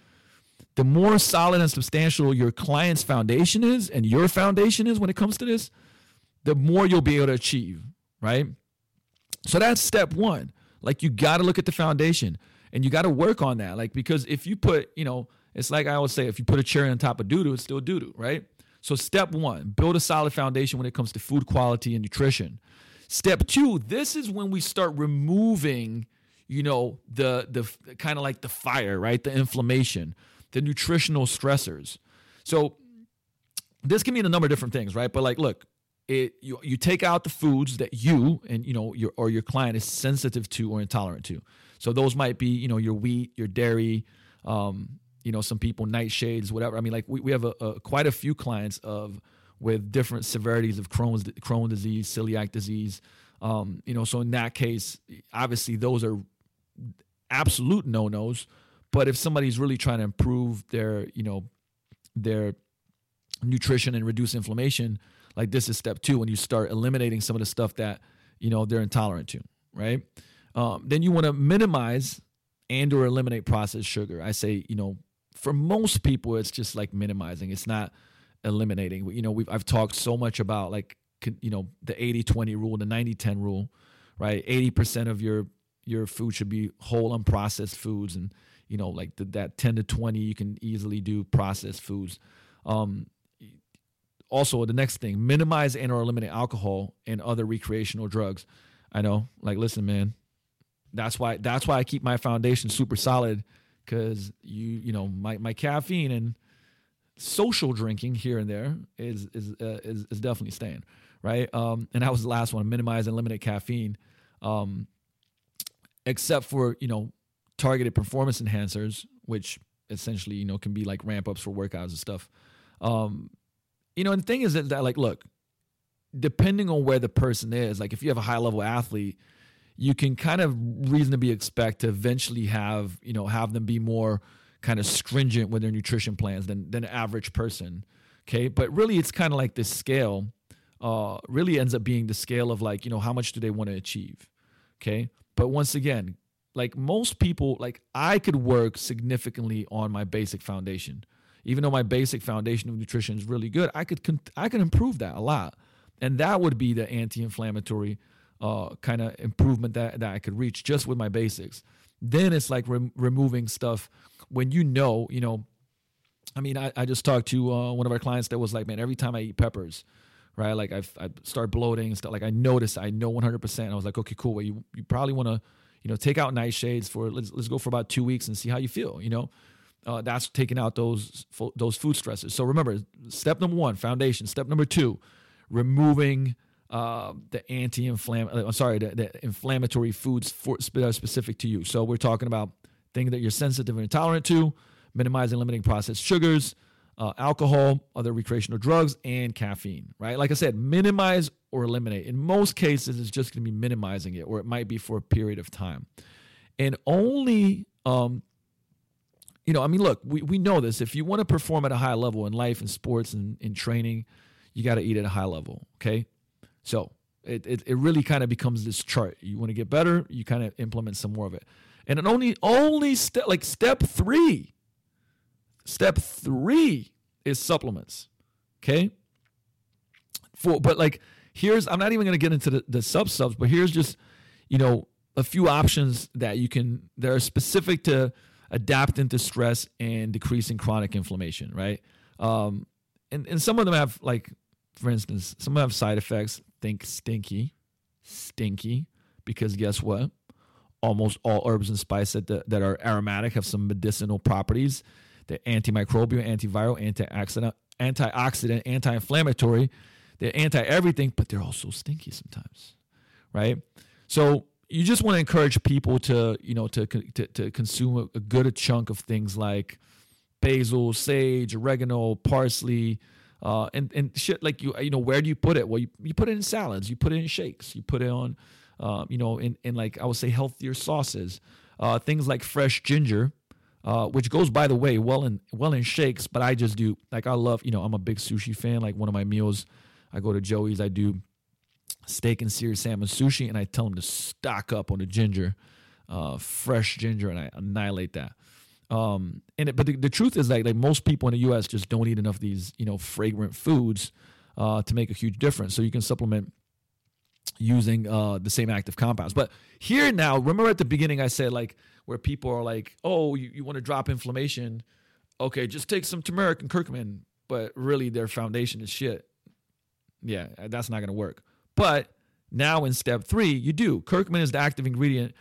The more solid and substantial your client's foundation is and your foundation is when it comes to this, the more you'll be able to achieve, right? So that's step one. Like you got to look at the foundation and you got to work on that. Like because if you put, you know, it's like I always say, if you put a cherry on top of doo it's still doo right? So step one, build a solid foundation when it comes to food quality and nutrition. Step two, this is when we start removing, you know, the the kind of like the fire, right? The inflammation, the nutritional stressors. So this can mean a number of different things, right? But like, look, it you you take out the foods that you and you know your or your client is sensitive to or intolerant to. So those might be, you know, your wheat, your dairy, um, you know, some people nightshades, whatever. I mean, like we, we have a, a, quite a few clients of with different severities of Crohn's Crohn disease, celiac disease. Um, you know, so in that case, obviously those are absolute no nos. But if somebody's really trying to improve their, you know, their nutrition and reduce inflammation, like this is step two when you start eliminating some of the stuff that you know they're intolerant to, right? Um, then you want to minimize and or eliminate processed sugar. I say, you know, for most people, it's just like minimizing. It's not eliminating. You know, we've I've talked so much about like you know the 80-20 rule, the 90-10 rule, right? 80% of your your food should be whole unprocessed foods and you know like the, that 10 to 20 you can easily do processed foods um, also the next thing minimize and or eliminate alcohol and other recreational drugs i know like listen man that's why that's why I keep my foundation super solid because you you know my my caffeine and social drinking here and there is is uh, is, is definitely staying right. Um, and that was the last one: minimize and eliminate caffeine, um, except for you know targeted performance enhancers, which essentially you know can be like ramp ups for workouts and stuff. Um, you know, and the thing is that, that like look, depending on where the person is, like if you have a high level athlete you can kind of reasonably expect to eventually have you know have them be more kind of stringent with their nutrition plans than than the average person. Okay, but really, it's kind of like this scale. Uh, really ends up being the scale of like you know how much do they want to achieve. Okay, but once again, like most people, like I could work significantly on my basic foundation. Even though my basic foundation of nutrition is really good, I could I could improve that a lot, and that would be the anti-inflammatory uh, kind of improvement that that I could reach just with my basics. Then it's like re- removing stuff when you know, you know. I mean, I, I just talked to uh, one of our clients that was like, man, every time I eat peppers, right? Like I've, I start bloating and stuff. Like I noticed, I know 100%. I was like, okay, cool. Well, you, you probably want to, you know, take out nightshades for, let's, let's go for about two weeks and see how you feel, you know? Uh, that's taking out those, those food stressors. So remember, step number one, foundation. Step number two, removing uh, the anti-inflammatory, I'm sorry, the, the inflammatory foods for, specific to you. So we're talking about things that you're sensitive and intolerant to, minimizing limiting processed sugars, uh, alcohol, other recreational drugs, and caffeine, right? Like I said, minimize or eliminate. In most cases, it's just going to be minimizing it, or it might be for a period of time. And only, um, you know, I mean, look, we, we know this. If you want to perform at a high level in life and sports and in training, you got to eat at a high level, okay? So it, it, it really kind of becomes this chart. You want to get better, you kind of implement some more of it. And it only, only step, like step three, Step three is supplements. Okay. For but like here's I'm not even gonna get into the, the sub subs, but here's just, you know, a few options that you can that are specific to adapting to stress and decreasing chronic inflammation, right? Um, and, and some of them have like, for instance, some have side effects. Think stinky, stinky, because guess what? Almost all herbs and spices that, that are aromatic have some medicinal properties they're antimicrobial, antiviral, antioxidant, antioxidant, anti-inflammatory. They're anti everything, but they're also stinky sometimes, right? So you just want to encourage people to, you know, to to, to consume a, a good chunk of things like basil, sage, oregano, parsley, uh, and and shit like you you know where do you put it? Well, you, you put it in salads, you put it in shakes, you put it on, uh, you know, in in like I would say healthier sauces, uh, things like fresh ginger uh, which goes by the way well in well in shakes. But I just do like I love you know I'm a big sushi fan. Like one of my meals, I go to Joey's. I do steak and seared salmon sushi, and I tell them to stock up on the ginger, uh, fresh ginger, and I annihilate that. Um, and it, but the, the, truth is that like most people in the U.S. just don't eat enough of these you know fragrant foods uh, to make a huge difference. So you can supplement using uh, the same active compounds. But here now, remember at the beginning I said like where people are like, oh, you, you want to drop inflammation. Okay, just take some turmeric and curcumin, but really their foundation is shit. Yeah, that's not going to work. But now in step three, you do. Curcumin is the active ingredient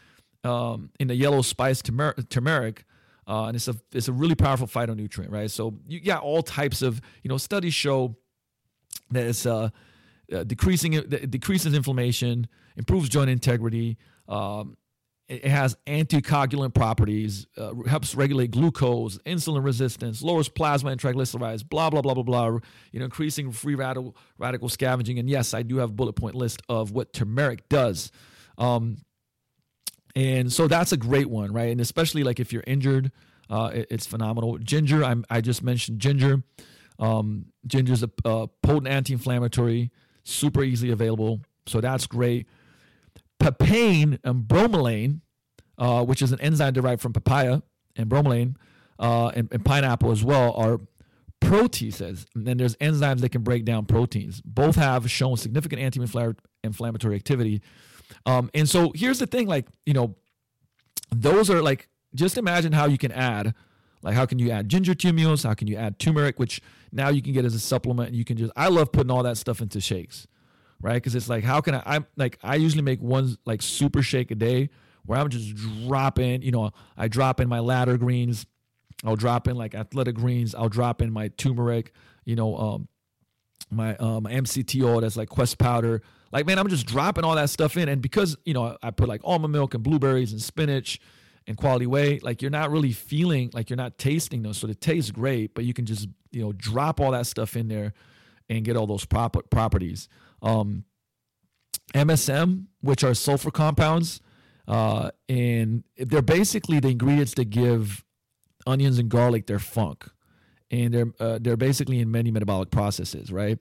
um, in the yellow spice turmeric, turmeric uh, and it's a it's a really powerful phytonutrient, right? So you got all types of you know studies show that it's uh, uh, decreasing it decreases inflammation, improves joint integrity, um, it has anticoagulant properties, uh, helps regulate glucose, insulin resistance, lowers plasma and triglycerides, blah blah blah blah blah. You know, increasing free radical radical scavenging. And yes, I do have a bullet point list of what turmeric does. Um, and so that's a great one, right? And especially like if you're injured, uh, it, it's phenomenal. Ginger, I'm, I just mentioned ginger. Um, ginger is a, a potent anti-inflammatory, super easily available, so that's great papain and bromelain, uh, which is an enzyme derived from papaya and bromelain uh, and, and, pineapple as well, are proteases. And then there's enzymes that can break down proteins. Both have shown significant anti-inflammatory activity. Um, and so here's the thing, like you know, those are like just imagine how you can add. Like how can you add ginger to meals? How can you add turmeric, which now you can get as a supplement? And you can just I love putting all that stuff into shakes right? Because it's like, how can I? I'm like, I usually make one like super shake a day where I'm just dropping. You know, I drop in my ladder greens. I'll drop in like athletic greens. I'll drop in my turmeric. You know, um, my um MCT oil that's like Quest powder. Like, man, I'm just dropping all that stuff in, and because you know I put like almond milk and blueberries and spinach and quality whey, like you're not really feeling like you're not tasting those. So it tastes great, but you can just you know drop all that stuff in there and get all those prop- properties. Um, MSM, which are sulfur compounds, uh, and their basically the ingredients that give onions and garlic, they're funk, and they're uh, they're basically in many metabolic processes, right?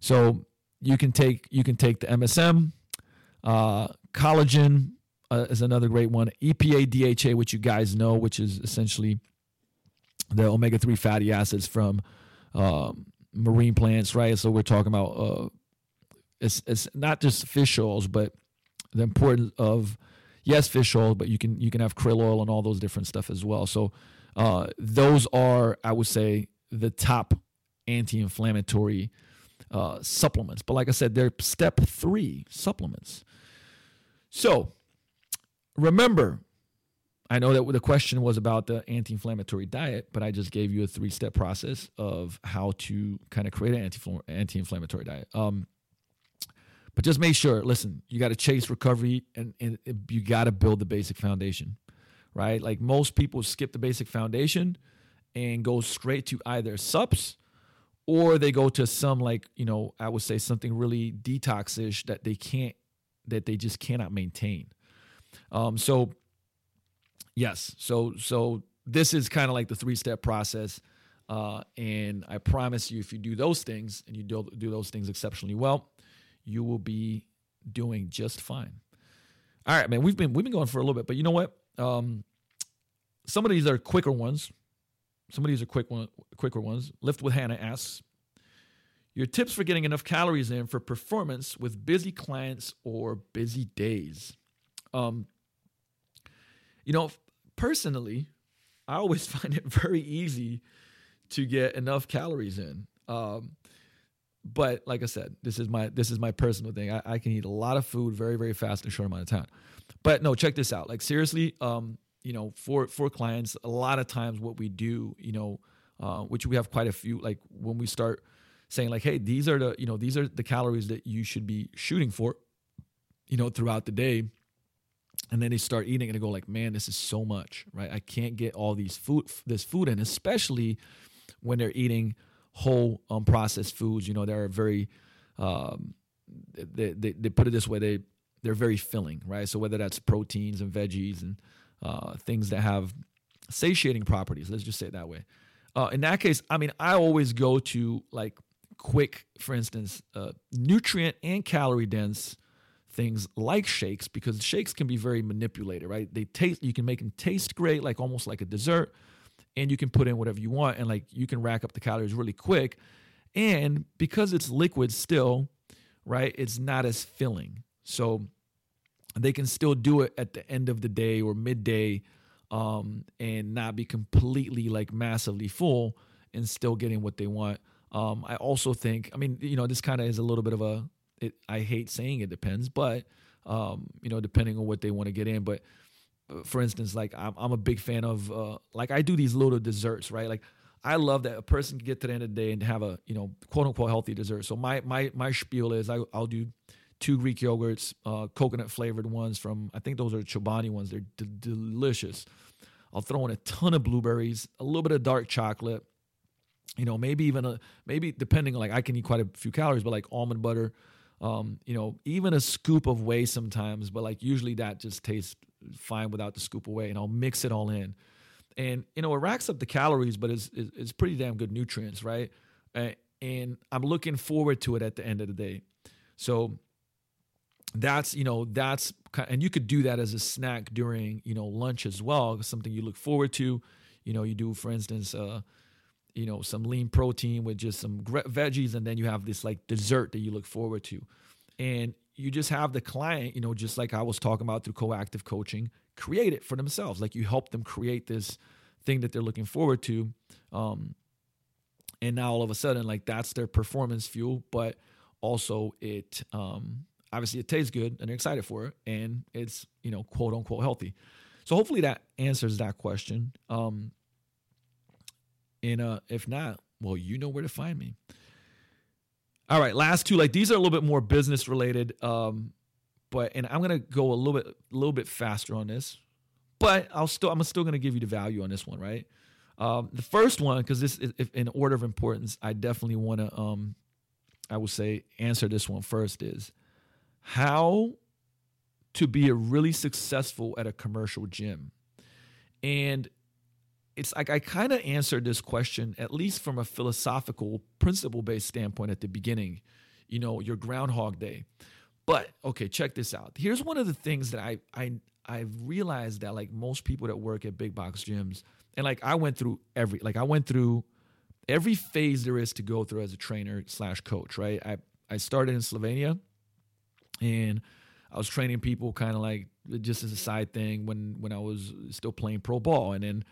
So you can take you can take the MSM, uh, collagen uh, is another great one. EPA DHA, which you guys know, which is essentially the omega three fatty acids from um, marine plants, right? So we're talking about uh, it's it's not just fish oils, but the importance of yes, fish oil, but you can you can have krill oil and all those different stuff as well. So uh, those are, I would say, the top anti-inflammatory uh, supplements. But like I said, they're step three supplements. So remember, I know that the question was about the anti inflammatory diet, but I just gave you a three step process of how to kind of create an anti inflammatory diet. Um, but just make sure, listen, you got to chase recovery and, and you got to build the basic foundation, right? Like most people skip the basic foundation and go straight to either subs or they go to some like, you know, I would say something really detoxish that they can't, that they just cannot maintain. Um, so Yes. So so this is kind of like the three step process. Uh, and I promise you, if you do those things and you do, do those things exceptionally well, you will be doing just fine. All right, man. We've been we've been going for a little bit, but you know what? Um, some of these are quicker ones. Some of these are quick one, quicker ones. Lift with Hannah asks, your tips for getting enough calories in for performance with busy clients or busy days. Um, you know, personally, I always *laughs* find it very easy to get enough calories in. Um, but like I said, this is my this is my personal thing. I, I, can eat a lot of food very very fast in a short amount of time. But no, check this out. Like seriously, um, you know, for for clients, a lot of times what we do, you know, uh, which we have quite a few. Like when we start saying like, hey, these are the you know these are the calories that you should be shooting for, you know, throughout the day and then they start eating and they go like man this is so much right? I can't get all these food this food in especially when they're eating whole unprocessed foods you know they're very um, they, they, they put it this way they they're very filling right? So whether that's proteins and veggies and uh, things that have satiating properties let's just say it that way. Uh, in that case i mean i always go to like quick for instance uh, nutrient and calorie dense things like shakes because shakes can be very manipulated, right? They taste you can make them taste great, like almost like a dessert, and you can put in whatever you want and like you can rack up the calories really quick. And because it's liquid still, right? It's not as filling. So they can still do it at the end of the day or midday um, and not be completely like massively full and still getting what they want. Um, I also think, I mean, you know, this kind of is a little bit of a it, I hate saying it depends, but um, you know, depending on what they want to get in. But uh, for instance, like I'm, I'm a big fan of uh, like I do these little desserts, right? Like I love that a person can get to the end of the day and have a you know quote unquote healthy dessert. So my my my spiel is I, I'll do two Greek yogurts, uh, coconut flavored ones from I think those are Chobani ones. They're d- delicious. I'll throw in a ton of blueberries, a little bit of dark chocolate, you know, maybe even a maybe depending like I can eat quite a few calories, but like almond butter, um, you know, even a scoop of whey sometimes, but like usually that just tastes fine without the scoop of whey, and I'll mix it all in. And you know, it racks up the calories, but it's it's, pretty damn good nutrients, right? and I'm looking forward to it at the end of the day. So that's you know that's and you could do that as a snack during you know lunch as well, something you look forward to. You know, you do for instance. Uh, you know some lean protein with just some veggies and then you have this like dessert that you look forward to. And you just have the client you know just like i was talking about through coactive coaching create it for themselves. Like you help them create this thing that they're looking forward to um, and now all of a sudden like that's their performance fuel but also it um, obviously it tastes good and they're excited for it and it's you know quote unquote healthy. So hopefully that answers that question. Um, and uh, if not, well, you know where to find me. All right, last two. Like these are a little bit more business related. Um, but and I'm gonna go a little bit a little bit faster on this. But I'll still I'm still gonna give you the value on this one, right? Um, the first one, because this is in order of importance, I definitely want to um, I would say answer this one first is how to be a really successful at a commercial gym. And it's like I kind of answered this question, at least from a philosophical, principle based standpoint at the beginning, you know, your Groundhog Day. But okay, check this out. Here's one of the things that I, I, I've realized that like most people that work at big box gyms, and like I went through every, like I went through every phase there is to go through as a trainer slash coach, right? I, I started in Slovenia and I was training people kind of like just as a side thing when, when I was still playing pro ball. And then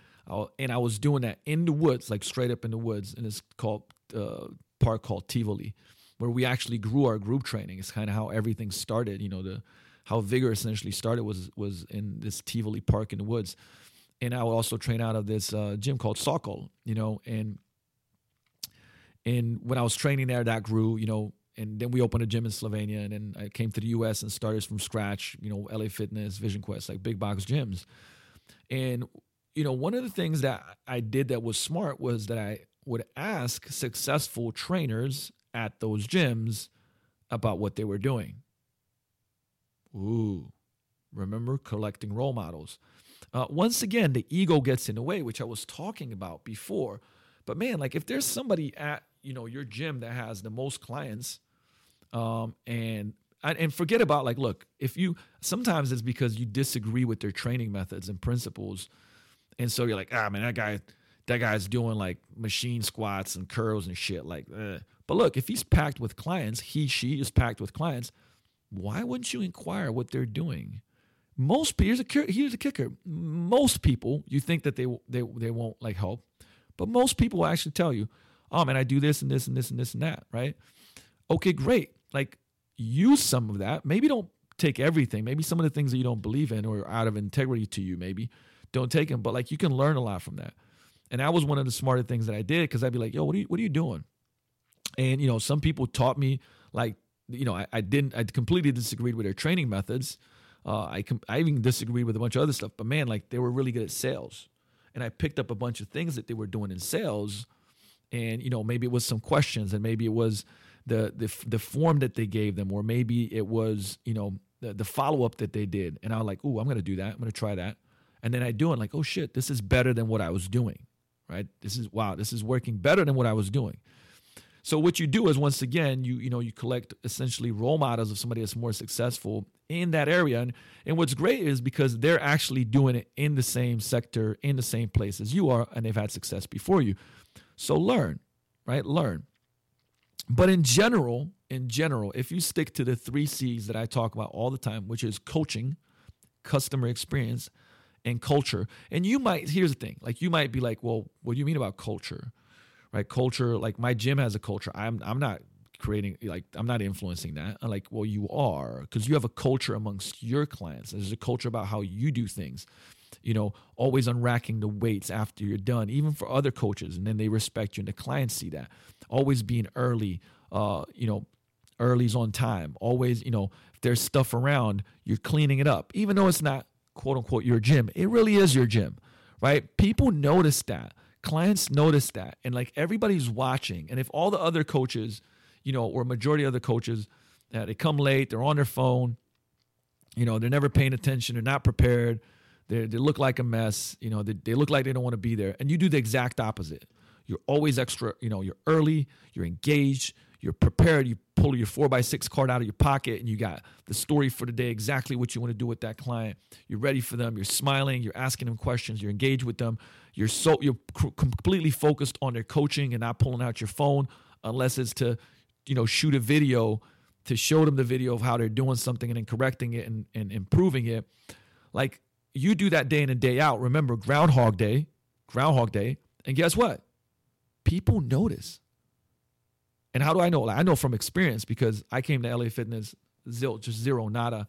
and I was doing that in the woods, like straight up in the woods, and it's called uh, park called Tivoli, where we actually grew our group training. It's kind of how everything started. You know, the how vigor essentially started was was in this Tivoli park in the woods, and I would also train out of this uh, gym called Sokol. You know, and and when I was training there, that grew. You know, and then we opened a gym in Slovenia, and then I came to the U.S. and started from scratch. You know, LA Fitness, Vision Quest, like big box gyms, and you know, one of the things that I did that was smart was that I would ask successful trainers at those gyms about what they were doing. Ooh, remember collecting role models. Uh, once again, the ego gets in the way, which I was talking about before. But man, like if there's somebody at you know your gym that has the most clients, um, and and forget about like, look, if you sometimes it's because you disagree with their training methods and principles and so you're like, ah, man, that guy, that guy's doing like machine squats and curls and shit. Like, eh. but look, if he's packed with clients, he, she is packed with clients. Why wouldn't you inquire what they're doing? Most here's a here's a kicker. Most people, you think that they they they won't like help, but most people will actually tell you, "Oh man, I do this and this and this and this and that." Right? Okay, great. Like use some of that. Maybe don't take everything. Maybe some of the things that you don't believe in or out of integrity to you. Maybe don't take them. But like you can learn a lot from that. And that was one of the smarter things that I did because I'd be like, yo, what are you what are you doing? And you know, some people taught me like, you know, I, I didn't I completely disagreed with their training methods. Uh, I com- I even disagreed with a bunch of other stuff. But man, like they were really good at sales. And I picked up a bunch of things that they were doing in sales. And, you know, maybe it was some questions and maybe it was the the the form that they gave them, or maybe it was, you know, the, the follow up that they did. And I was like, oh, I'm gonna do that. I'm gonna try that and then I do it like, oh shit, this is better than what I was doing, right? This is wow, this is working better than what I was doing. So what you do is once again, you you know you collect essentially role models of somebody that's more successful in that area, and and what's great is because they're actually doing it in the same sector, in the same place as you are, and they've had success before you. So learn, right? Learn. But in general, in general, if you stick to the three C's that I talk about all the time, which is coaching, customer experience, and culture. And you might, here's the thing, like you might be like, well, what do you mean about culture? Right? Culture, like my gym has a culture. I'm I'm not creating like I'm not influencing that. I'm like, well, you are because you have a culture amongst your clients. There's a culture about how you do things. You know, always unracking the weights after you're done, even for other coaches, and then they respect you, and the clients see that. Always being early, uh, you know, early's on time. Always, you know, if there's stuff around, you're cleaning it up, even though it's not quote unquote your gym. It really is your gym, right? People notice that. Clients notice that. And like everybody's watching. And if all the other coaches, you know, or majority of the coaches, uh, they come late, they're on their phone, you know, they're never paying attention, they're not prepared, they they look like a mess, you know, they, they look like they don't want to be there. And you do the exact opposite. You're always extra, you know, you're early, you're engaged, you're prepared, you pull your four by six card out of your pocket and you got the story for the day, exactly what you want to do with that client. You're ready for them. You're smiling. You're asking them questions. You're engaged with them. You're so you're completely focused on their coaching and not pulling out your phone unless it's to, you know, shoot a video to show them the video of how they're doing something and then correcting it and, and improving it. Like you do that day in and day out. Remember Groundhog Day, Groundhog Day, and guess what? People notice. And how do I know? Like, I know from experience because I came to LA Fitness zero, just zero, nada,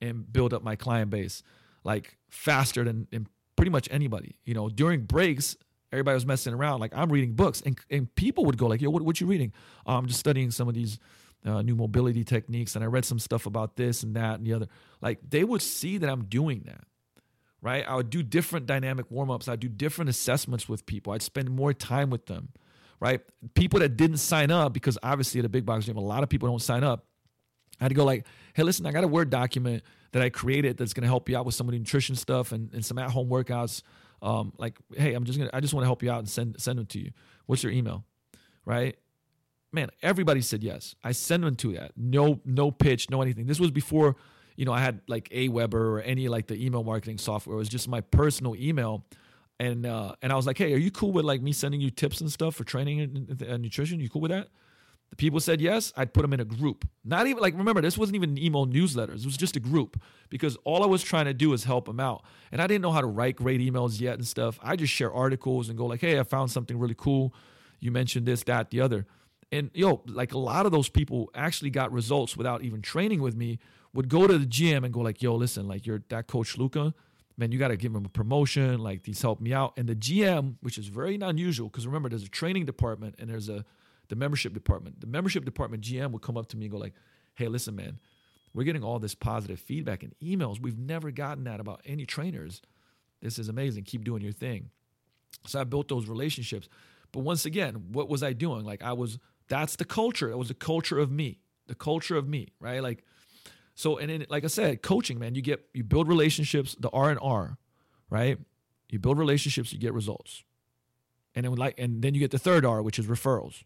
and build up my client base like faster than, than pretty much anybody. You know, during breaks, everybody was messing around. Like I'm reading books, and, and people would go like, "Yo, what what you reading?" Oh, I'm just studying some of these uh, new mobility techniques, and I read some stuff about this and that and the other. Like they would see that I'm doing that, right? I would do different dynamic warm ups. I'd do different assessments with people. I'd spend more time with them right? People that didn't sign up, because obviously at a big box gym, a lot of people don't sign up. I had to go like, hey, listen, I got a Word document that I created that's going to help you out with some of the nutrition stuff and, and some at-home workouts. Um, like, hey, I'm just gonna, I just want to help you out and send send them to you. What's your email? Right? Man, everybody said yes. I send them to that. No, no pitch, no anything. This was before, you know, I had like Aweber or any like the email marketing software. It was just my personal email. And uh, and I was like, hey, are you cool with like me sending you tips and stuff for training and, and nutrition? You cool with that? The people said yes, I'd put them in a group. Not even like remember this wasn't even email newsletters. It was just a group because all I was trying to do is help them out. And I didn't know how to write great emails yet and stuff. I just share articles and go like, "Hey, I found something really cool. You mentioned this, that, the other." And yo, like a lot of those people actually got results without even training with me. Would go to the gym and go like, "Yo, listen, like you're that coach Luka, man, you got to give him a promotion. Like these helped me out." And the GM, which is very unusual because remember, there's a training department and there's a the membership department. The membership department GM would come up to me and go like, "Hey, listen, man, we're getting all this positive feedback and emails. We've never gotten that about any trainers. This is amazing. Keep doing your thing." So I built those relationships. But once again, what was I doing? Like I was that's the culture. It was the culture of me. The culture of me, right? Like so and then like I said, coaching, man, you get you build relationships, the R and R, right? You build relationships, you get results. And then like and then you get the third R, which is referrals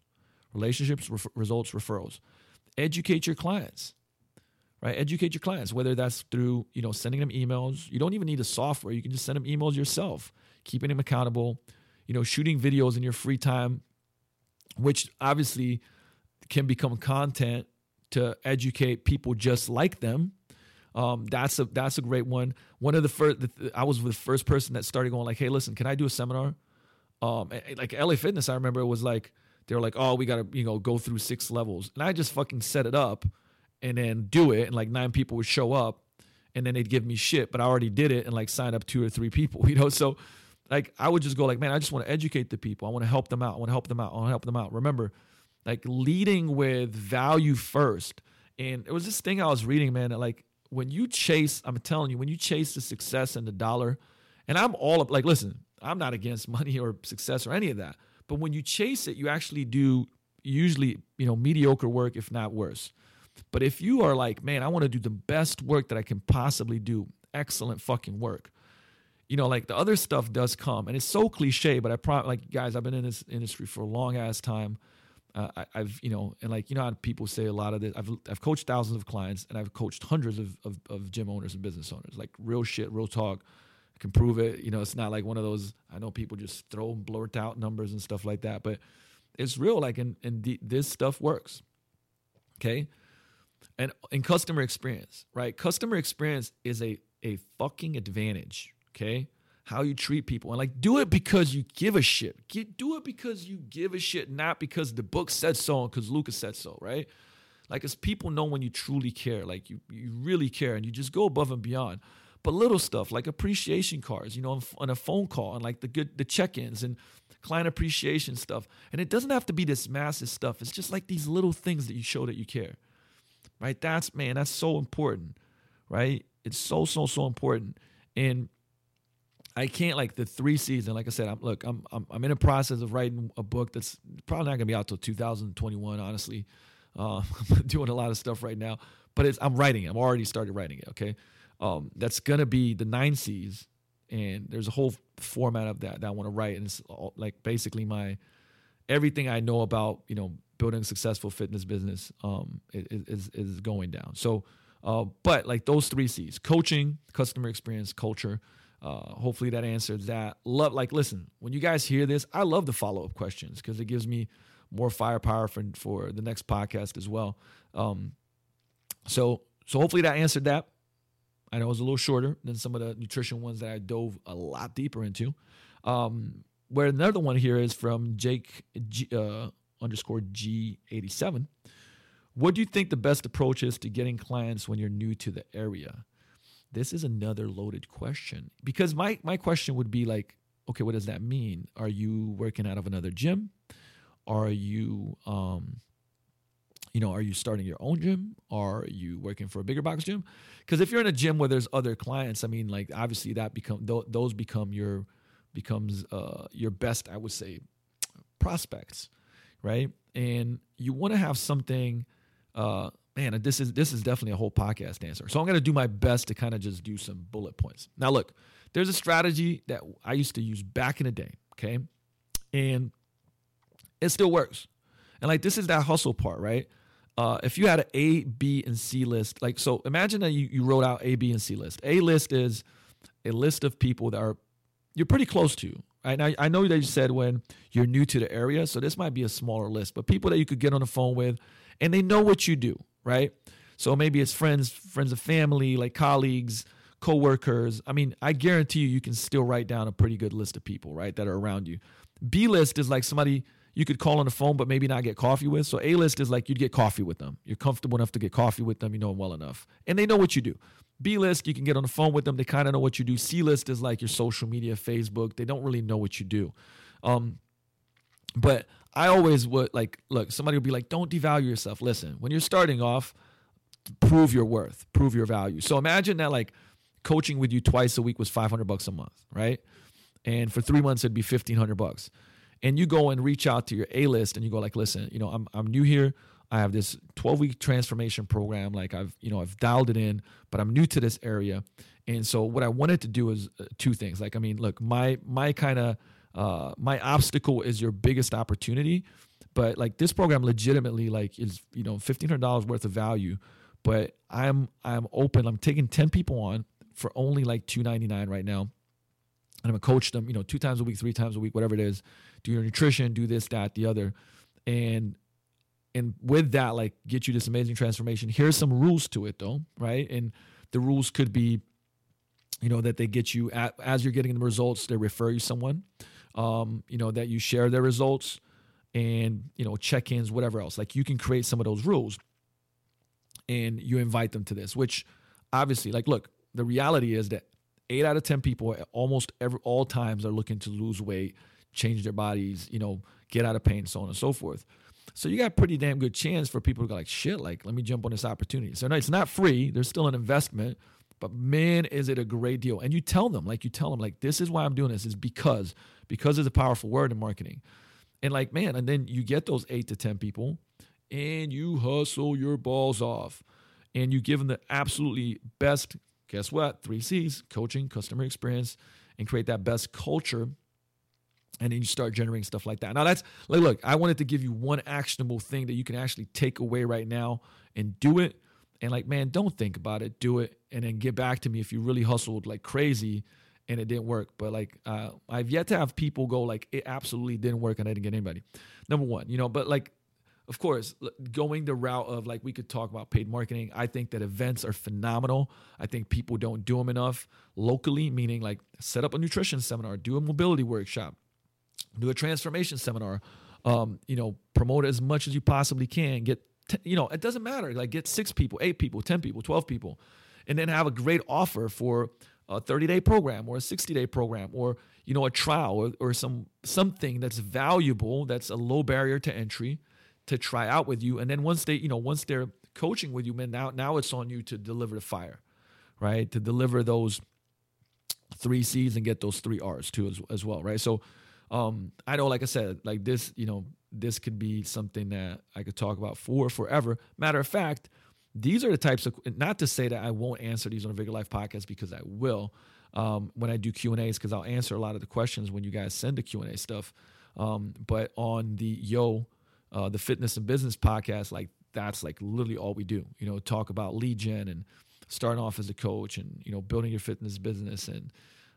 relationships, ref- results, referrals. Educate your clients, right? Educate your clients, whether that's through, you know, sending them emails. You don't even need a software. You can just send them emails yourself, keeping them accountable, you know, shooting videos in your free time, which obviously can become content to educate people just like them. Um, that's a that's a great one. One of the first, I was the first person that started going like, "Hey, listen, can I do a seminar?" Um, like LA Fitness, I remember it was like, they're like, oh, we got to, you know, go through six levels. And I just fucking set it up and then do it. And like nine people would show up and then they'd give me shit, but I already did it and like signed up two or three people, *laughs* you know? So like I would just go like, man, I just want to educate the people. I want to help them out. I want to help them out. I want to help them out. Remember, like leading with value first. And it was this thing I was reading, man, that like when you chase, I'm telling you, when you chase the success and the dollar, and I'm all up, like, listen, I'm not against *laughs* money or success or any of that. But when you chase it, you actually do usually, you know, mediocre work, if not worse. But if you are like, man, I want to do the best work that I can possibly do, excellent fucking work. You know, like the other stuff does come, and it's so cliche. But I probably like guys, I've been in this industry for a long ass time. Uh, I, have you know, and like you know how people say a lot of this. I've I've coached thousands of clients, and I've coached hundreds of, of, of gym owners and business owners. Like real shit, real talk. I can prove it. You know, it's not like one of those. I know people just throw and blurt out numbers and stuff like that, but it's real. Like, and and this stuff works. Okay, and in customer experience, right? Customer experience is a a fucking advantage. Okay, how you treat people and like do it because you give a shit. Get, do it because you give a shit, not because the book said so and because Lucas said so, right? Like, as people know when you truly care, like you you really care, and you just go above and beyond. But little stuff like appreciation cards, you know, on, a phone call and like the good the check-ins and client appreciation stuff. And it doesn't have to be this massive stuff. It's just like these little things that you show that you care. Right? That's man, that's so important. Right? It's so so so important. And I can't like the three season. Like I said, I'm look, I'm I'm, I'm in a process of writing a book that's probably not gonna be out till 2021. Honestly, uh, *laughs* I'm doing a lot of stuff right now, but it's I'm writing it. I'm already started writing it. Okay, um, that's gonna be the nine C's, and there's a whole format of that that I want to write, and it's all, like basically my everything I know about you know building a successful fitness business um, is is going down. So, uh, but like those three C's: coaching, customer experience, culture. Uh, hopefully that answered that. Love, like, listen, when you guys hear this, I love the follow up questions because it gives me more firepower for for the next podcast as well. Um, so, so hopefully that answered that. I know it was a little shorter than some of the nutrition ones that I dove a lot deeper into. Um, where another one here is from Jake G, uh, underscore G87. What do you think the best approach is to getting clients when you're new to the area? This is another loaded question because my, my question would be like, okay, what does that mean? Are you working out of another gym? Are you um, you know, are you starting your own gym? Are you working for a bigger box gym? Because if you're in a gym where there's other clients, I mean, like obviously that become th- those become your becomes uh, your best, I would say, prospects, right? And you want to have something uh, man, this is this is definitely a whole podcast answer. So I'm gonna do my best to kind of just do some bullet points. Now, look, there's a strategy that I used to use back in the day, okay, and it still works. And like this is that hustle part, right? Uh, if you had an A, B, and C list, like so, imagine that you, you wrote out A, B, and C list. A list is a list of people that are you're pretty close to. Right now, I know that you said when you're new to the area, so this might be a smaller list, but people that you could get on the phone with, and they know what you do, right? So maybe it's friends, friends of family, like colleagues, coworkers. I mean, I guarantee you, you can still write down a pretty good list of people, right, that are around you. B list is like somebody you could call on the phone, but maybe not get coffee with. So A list is like you'd get coffee with them. You're comfortable enough to get coffee with them. You know them well enough, and they know what you do. B list, you can get on the phone with them. They kind of know what you do. C list is like your social media, Facebook. They don't really know what you do. Um, but I always would like, look, somebody would be like, don't devalue yourself. Listen, when you're starting off, prove your worth, prove your value. So imagine that like coaching with you twice a week was 500 bucks a month, right? And for three months, it'd be 1500 bucks and you go and reach out to your A list and you go like, listen, you know, I'm I'm new here. I have this 12 week transformation program. Like I've you know I've dialed it in, but I'm new to this area, and so what I wanted to do is uh, two things. Like I mean, look, my my kind of uh, my obstacle is your biggest opportunity, but like this program legitimately like is you know fifteen hundred dollars worth of value, but I'm I'm open. I'm taking 10 people on for only like 299 right now and I'm gonna coach them, you know, two times a week, three times a week, whatever it is. Do your nutrition, do this, that, the other, and and with that, like, get you this amazing transformation. Here's some rules to it, though, right? And the rules could be, you know, that they get you at, as you're getting the results, they refer you someone, um, you know, that you share their results, and you know, check-ins, whatever else. Like, you can create some of those rules, and you invite them to this. Which, obviously, like, look, the reality is that eight out of ten people almost every all times are looking to lose weight, change their bodies, you know, get out of pain, so on and so forth. So you got a pretty damn good chance for people to go like, shit, like let me jump on this opportunity. So no, it's not free. There's still an investment, but man, is it a great deal. And you tell them, like you tell them, like this is why I'm doing this, is because because it's a powerful word in marketing. And like, man, and then you get those eight to ten people and you hustle your balls off and you give them the absolutely best guess what? Three C's coaching, customer experience, and create that best culture. And then you start generating stuff like that. Now, that's like, look, I wanted to give you one actionable thing that you can actually take away right now and do it. And like, man, don't think about it, do it, and then get back to me if you really hustled like crazy and it didn't work. But like, uh, I've yet to have people go like, it absolutely didn't work and I didn't get anybody. Number one, you know, but like of course, going the route of like we could talk about paid marketing. I think that events are phenomenal. I think people don't do them enough locally, meaning like set up a nutrition seminar, do a mobility workshop, do a transformation seminar. Um, you know, promote as much as you possibly can. Get t- you know, it doesn't matter. Like get six people, eight people, ten people, twelve people, and then have a great offer for a 30 day program or a 60 day program or you know a trial or, or some something that's valuable that's a low barrier to entry to try out with you. And then once they, you know, once they're coaching with you, man, now now it's on you to deliver the fire, right? To deliver those three C's and get those three R's too as, as well, right? So um, I know, like I said, like this, you know, this could be something that I could talk about for forever. Matter of fact, these are the types of not to say that I won't answer these on a Vigor Life podcast because I will um, when I do Q and A's because I'll answer a lot of the questions when you guys send the Q and A stuff. Um, but on the Yo uh, the fitness and business podcast, like that's like literally all we do. You know, talk about gen and starting off as a coach, and you know, building your fitness business and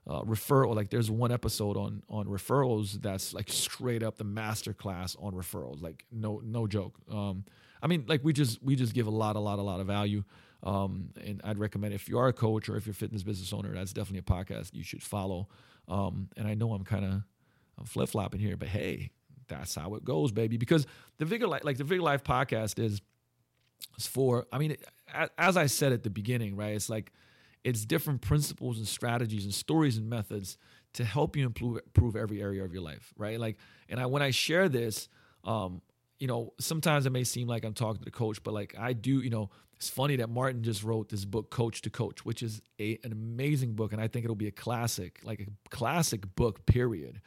uh, referral. Like there's one episode on on referrals that's like straight up the master class on referrals. Like no no joke. Um, I mean, like we just we just give a lot a lot a lot of value. Um, and I'd recommend if you are a coach or if you're a fitness business owner, that's definitely a podcast you should follow. Um, and I know I'm kind of I'm flip flopping here, but hey, that's how it goes, baby. Because the Vigor Life, like the Vigor Life podcast is, is for, I mean, as I said at the beginning, right? It's like, it's different principles and strategies and stories and methods to help you improve, improve every area of your life, right? Like, and I, when I share this, um, you know, sometimes it may seem like I'm talking to the coach, but like I do, you know, it's funny that Martin just wrote this book, Coach to Coach, which is a, an amazing book. And I think it'll be a classic, like a classic book, period.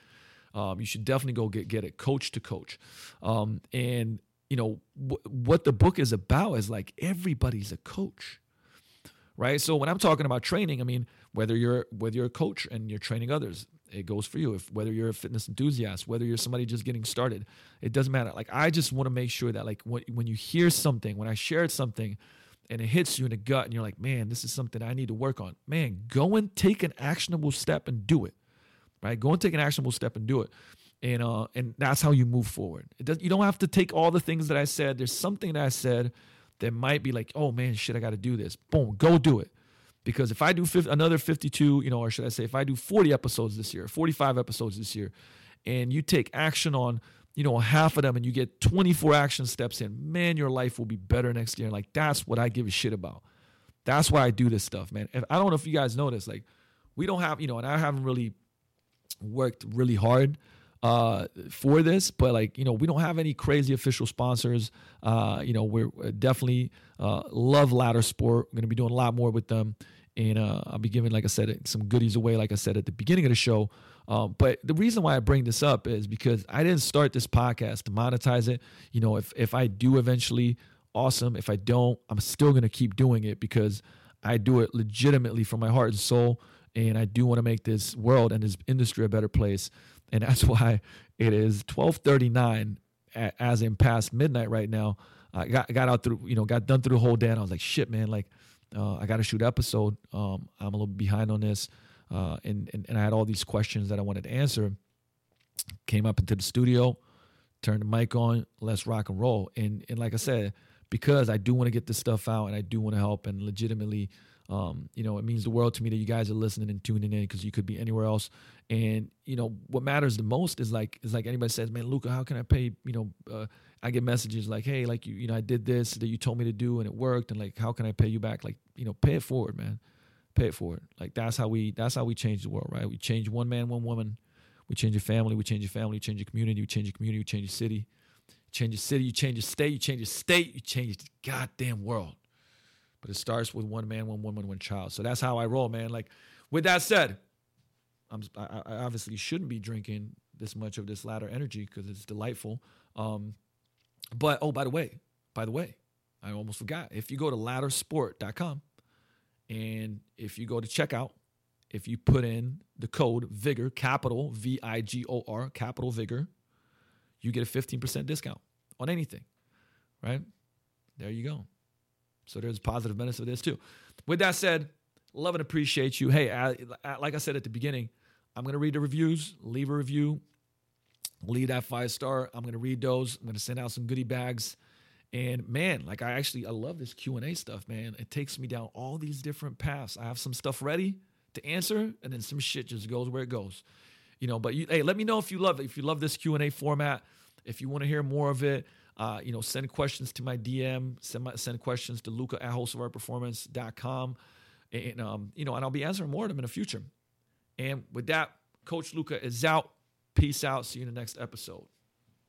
Um, you should definitely go get get it, coach to coach. Um, and you know, wh- what the book is about is like everybody's a coach, right? So when I'm talking about training, I mean whether you're whether you're a coach and you're training others, it goes for you. If whether you're a fitness enthusiast, whether you're somebody just getting started, it doesn't matter. Like I just want to make sure that like when when you hear something, when I shared something, and it hits you in the gut, and you're like, man, this is something I need to work on. Man, go and take an actionable step and do it. Right? Go and take an actionable step and do it. And uh, and that's how you move forward. Does, you don't have to take all the things that I said. There's something that I said that might be like, oh man, shit, I got to do this. Boom, go do it. Because if I do 50, another 52, you know, or should I say, if I do 40 episodes this year, 45 episodes this year, and you take action on, you know, half of them and you get 24 action steps in, man, your life will be better next year. Like, that's what I give a shit about. That's why I do this stuff, man. I don't know if you guys know this. Like, we don't have, you know, and I haven't really worked really hard uh, for this, but like you know, we don't have any crazy official sponsors. Uh, you know, we're definitely uh, love Ladder Sport. We're gonna be doing a lot more with them, and uh, I'll be giving, like I said, some goodies away. Like I said at the beginning of the show. Um, but the reason why I bring this up is because I didn't start this podcast to monetize it. You know, if if I do eventually, awesome. If I don't, I'm still gonna keep doing it because I do it legitimately from my heart and soul, and I do want to make this world and this industry a better place and *laughs* that's why it is 12:39 as in past midnight right now. I got got out through you know got done through the whole day and I was like shit man like uh, I got to shoot episode. Um, I'm a little behind on this, uh, and, and and I had all these questions that I wanted to answer. Came up into the studio, turned the mic on, let's rock and roll. And and like I said, because I do want to get this stuff out and I do want to help and legitimately um, you know, it means the world to me that you guys are listening and tuning in because you could be anywhere else. And you know, what matters the most is like is like anybody says, man, Luka, how can I pay? You know, uh, I get messages like, hey, like you, you know, I did this that you told me to do and it worked, and like, how can I pay you back? Like, you know, pay it forward, man. Pay it forward. Like that's how we that's how we change the world, right? We change one man, one woman. We change your family. We change your family. We change your community. We change your community. We change your city. Change your city. You change your state. You change your state. You change the goddamn world. But it starts with one man, one woman, one child. So that's how I roll, man. Like, with that said, I'm, I, obviously shouldn't be drinking this much of this ladder energy because it's delightful. Um, but oh, by the way, by the way, I almost forgot. If you go to laddersport.com and if you go to checkout, if you put in the code Vigor, capital V I G O R, capital Vigor, you get a 15% discount on anything, right? There you go. So there's positive benefits of this too. With that said, love and appreciate you. Hey, I, I, like I said at the beginning, I'm going to read the reviews, leave a review, leave that five star. I'm going to read those. I'm going to send out some goodie bags. And man, like I actually I love this Q&A stuff, man. It takes me down all these different paths. I have some stuff ready to answer and then some shit just goes where it goes. You know, but you, hey, let me know if you love it. If you love this Q&A format, if you want to hear more of it, uh, you know, send questions to my DM, send my, send questions to Luka at hostofourperformance.com. And, um, you know, and I'll be answering more of them in the future. And with that, Coach Luka is out. Peace out. See you in the next episode.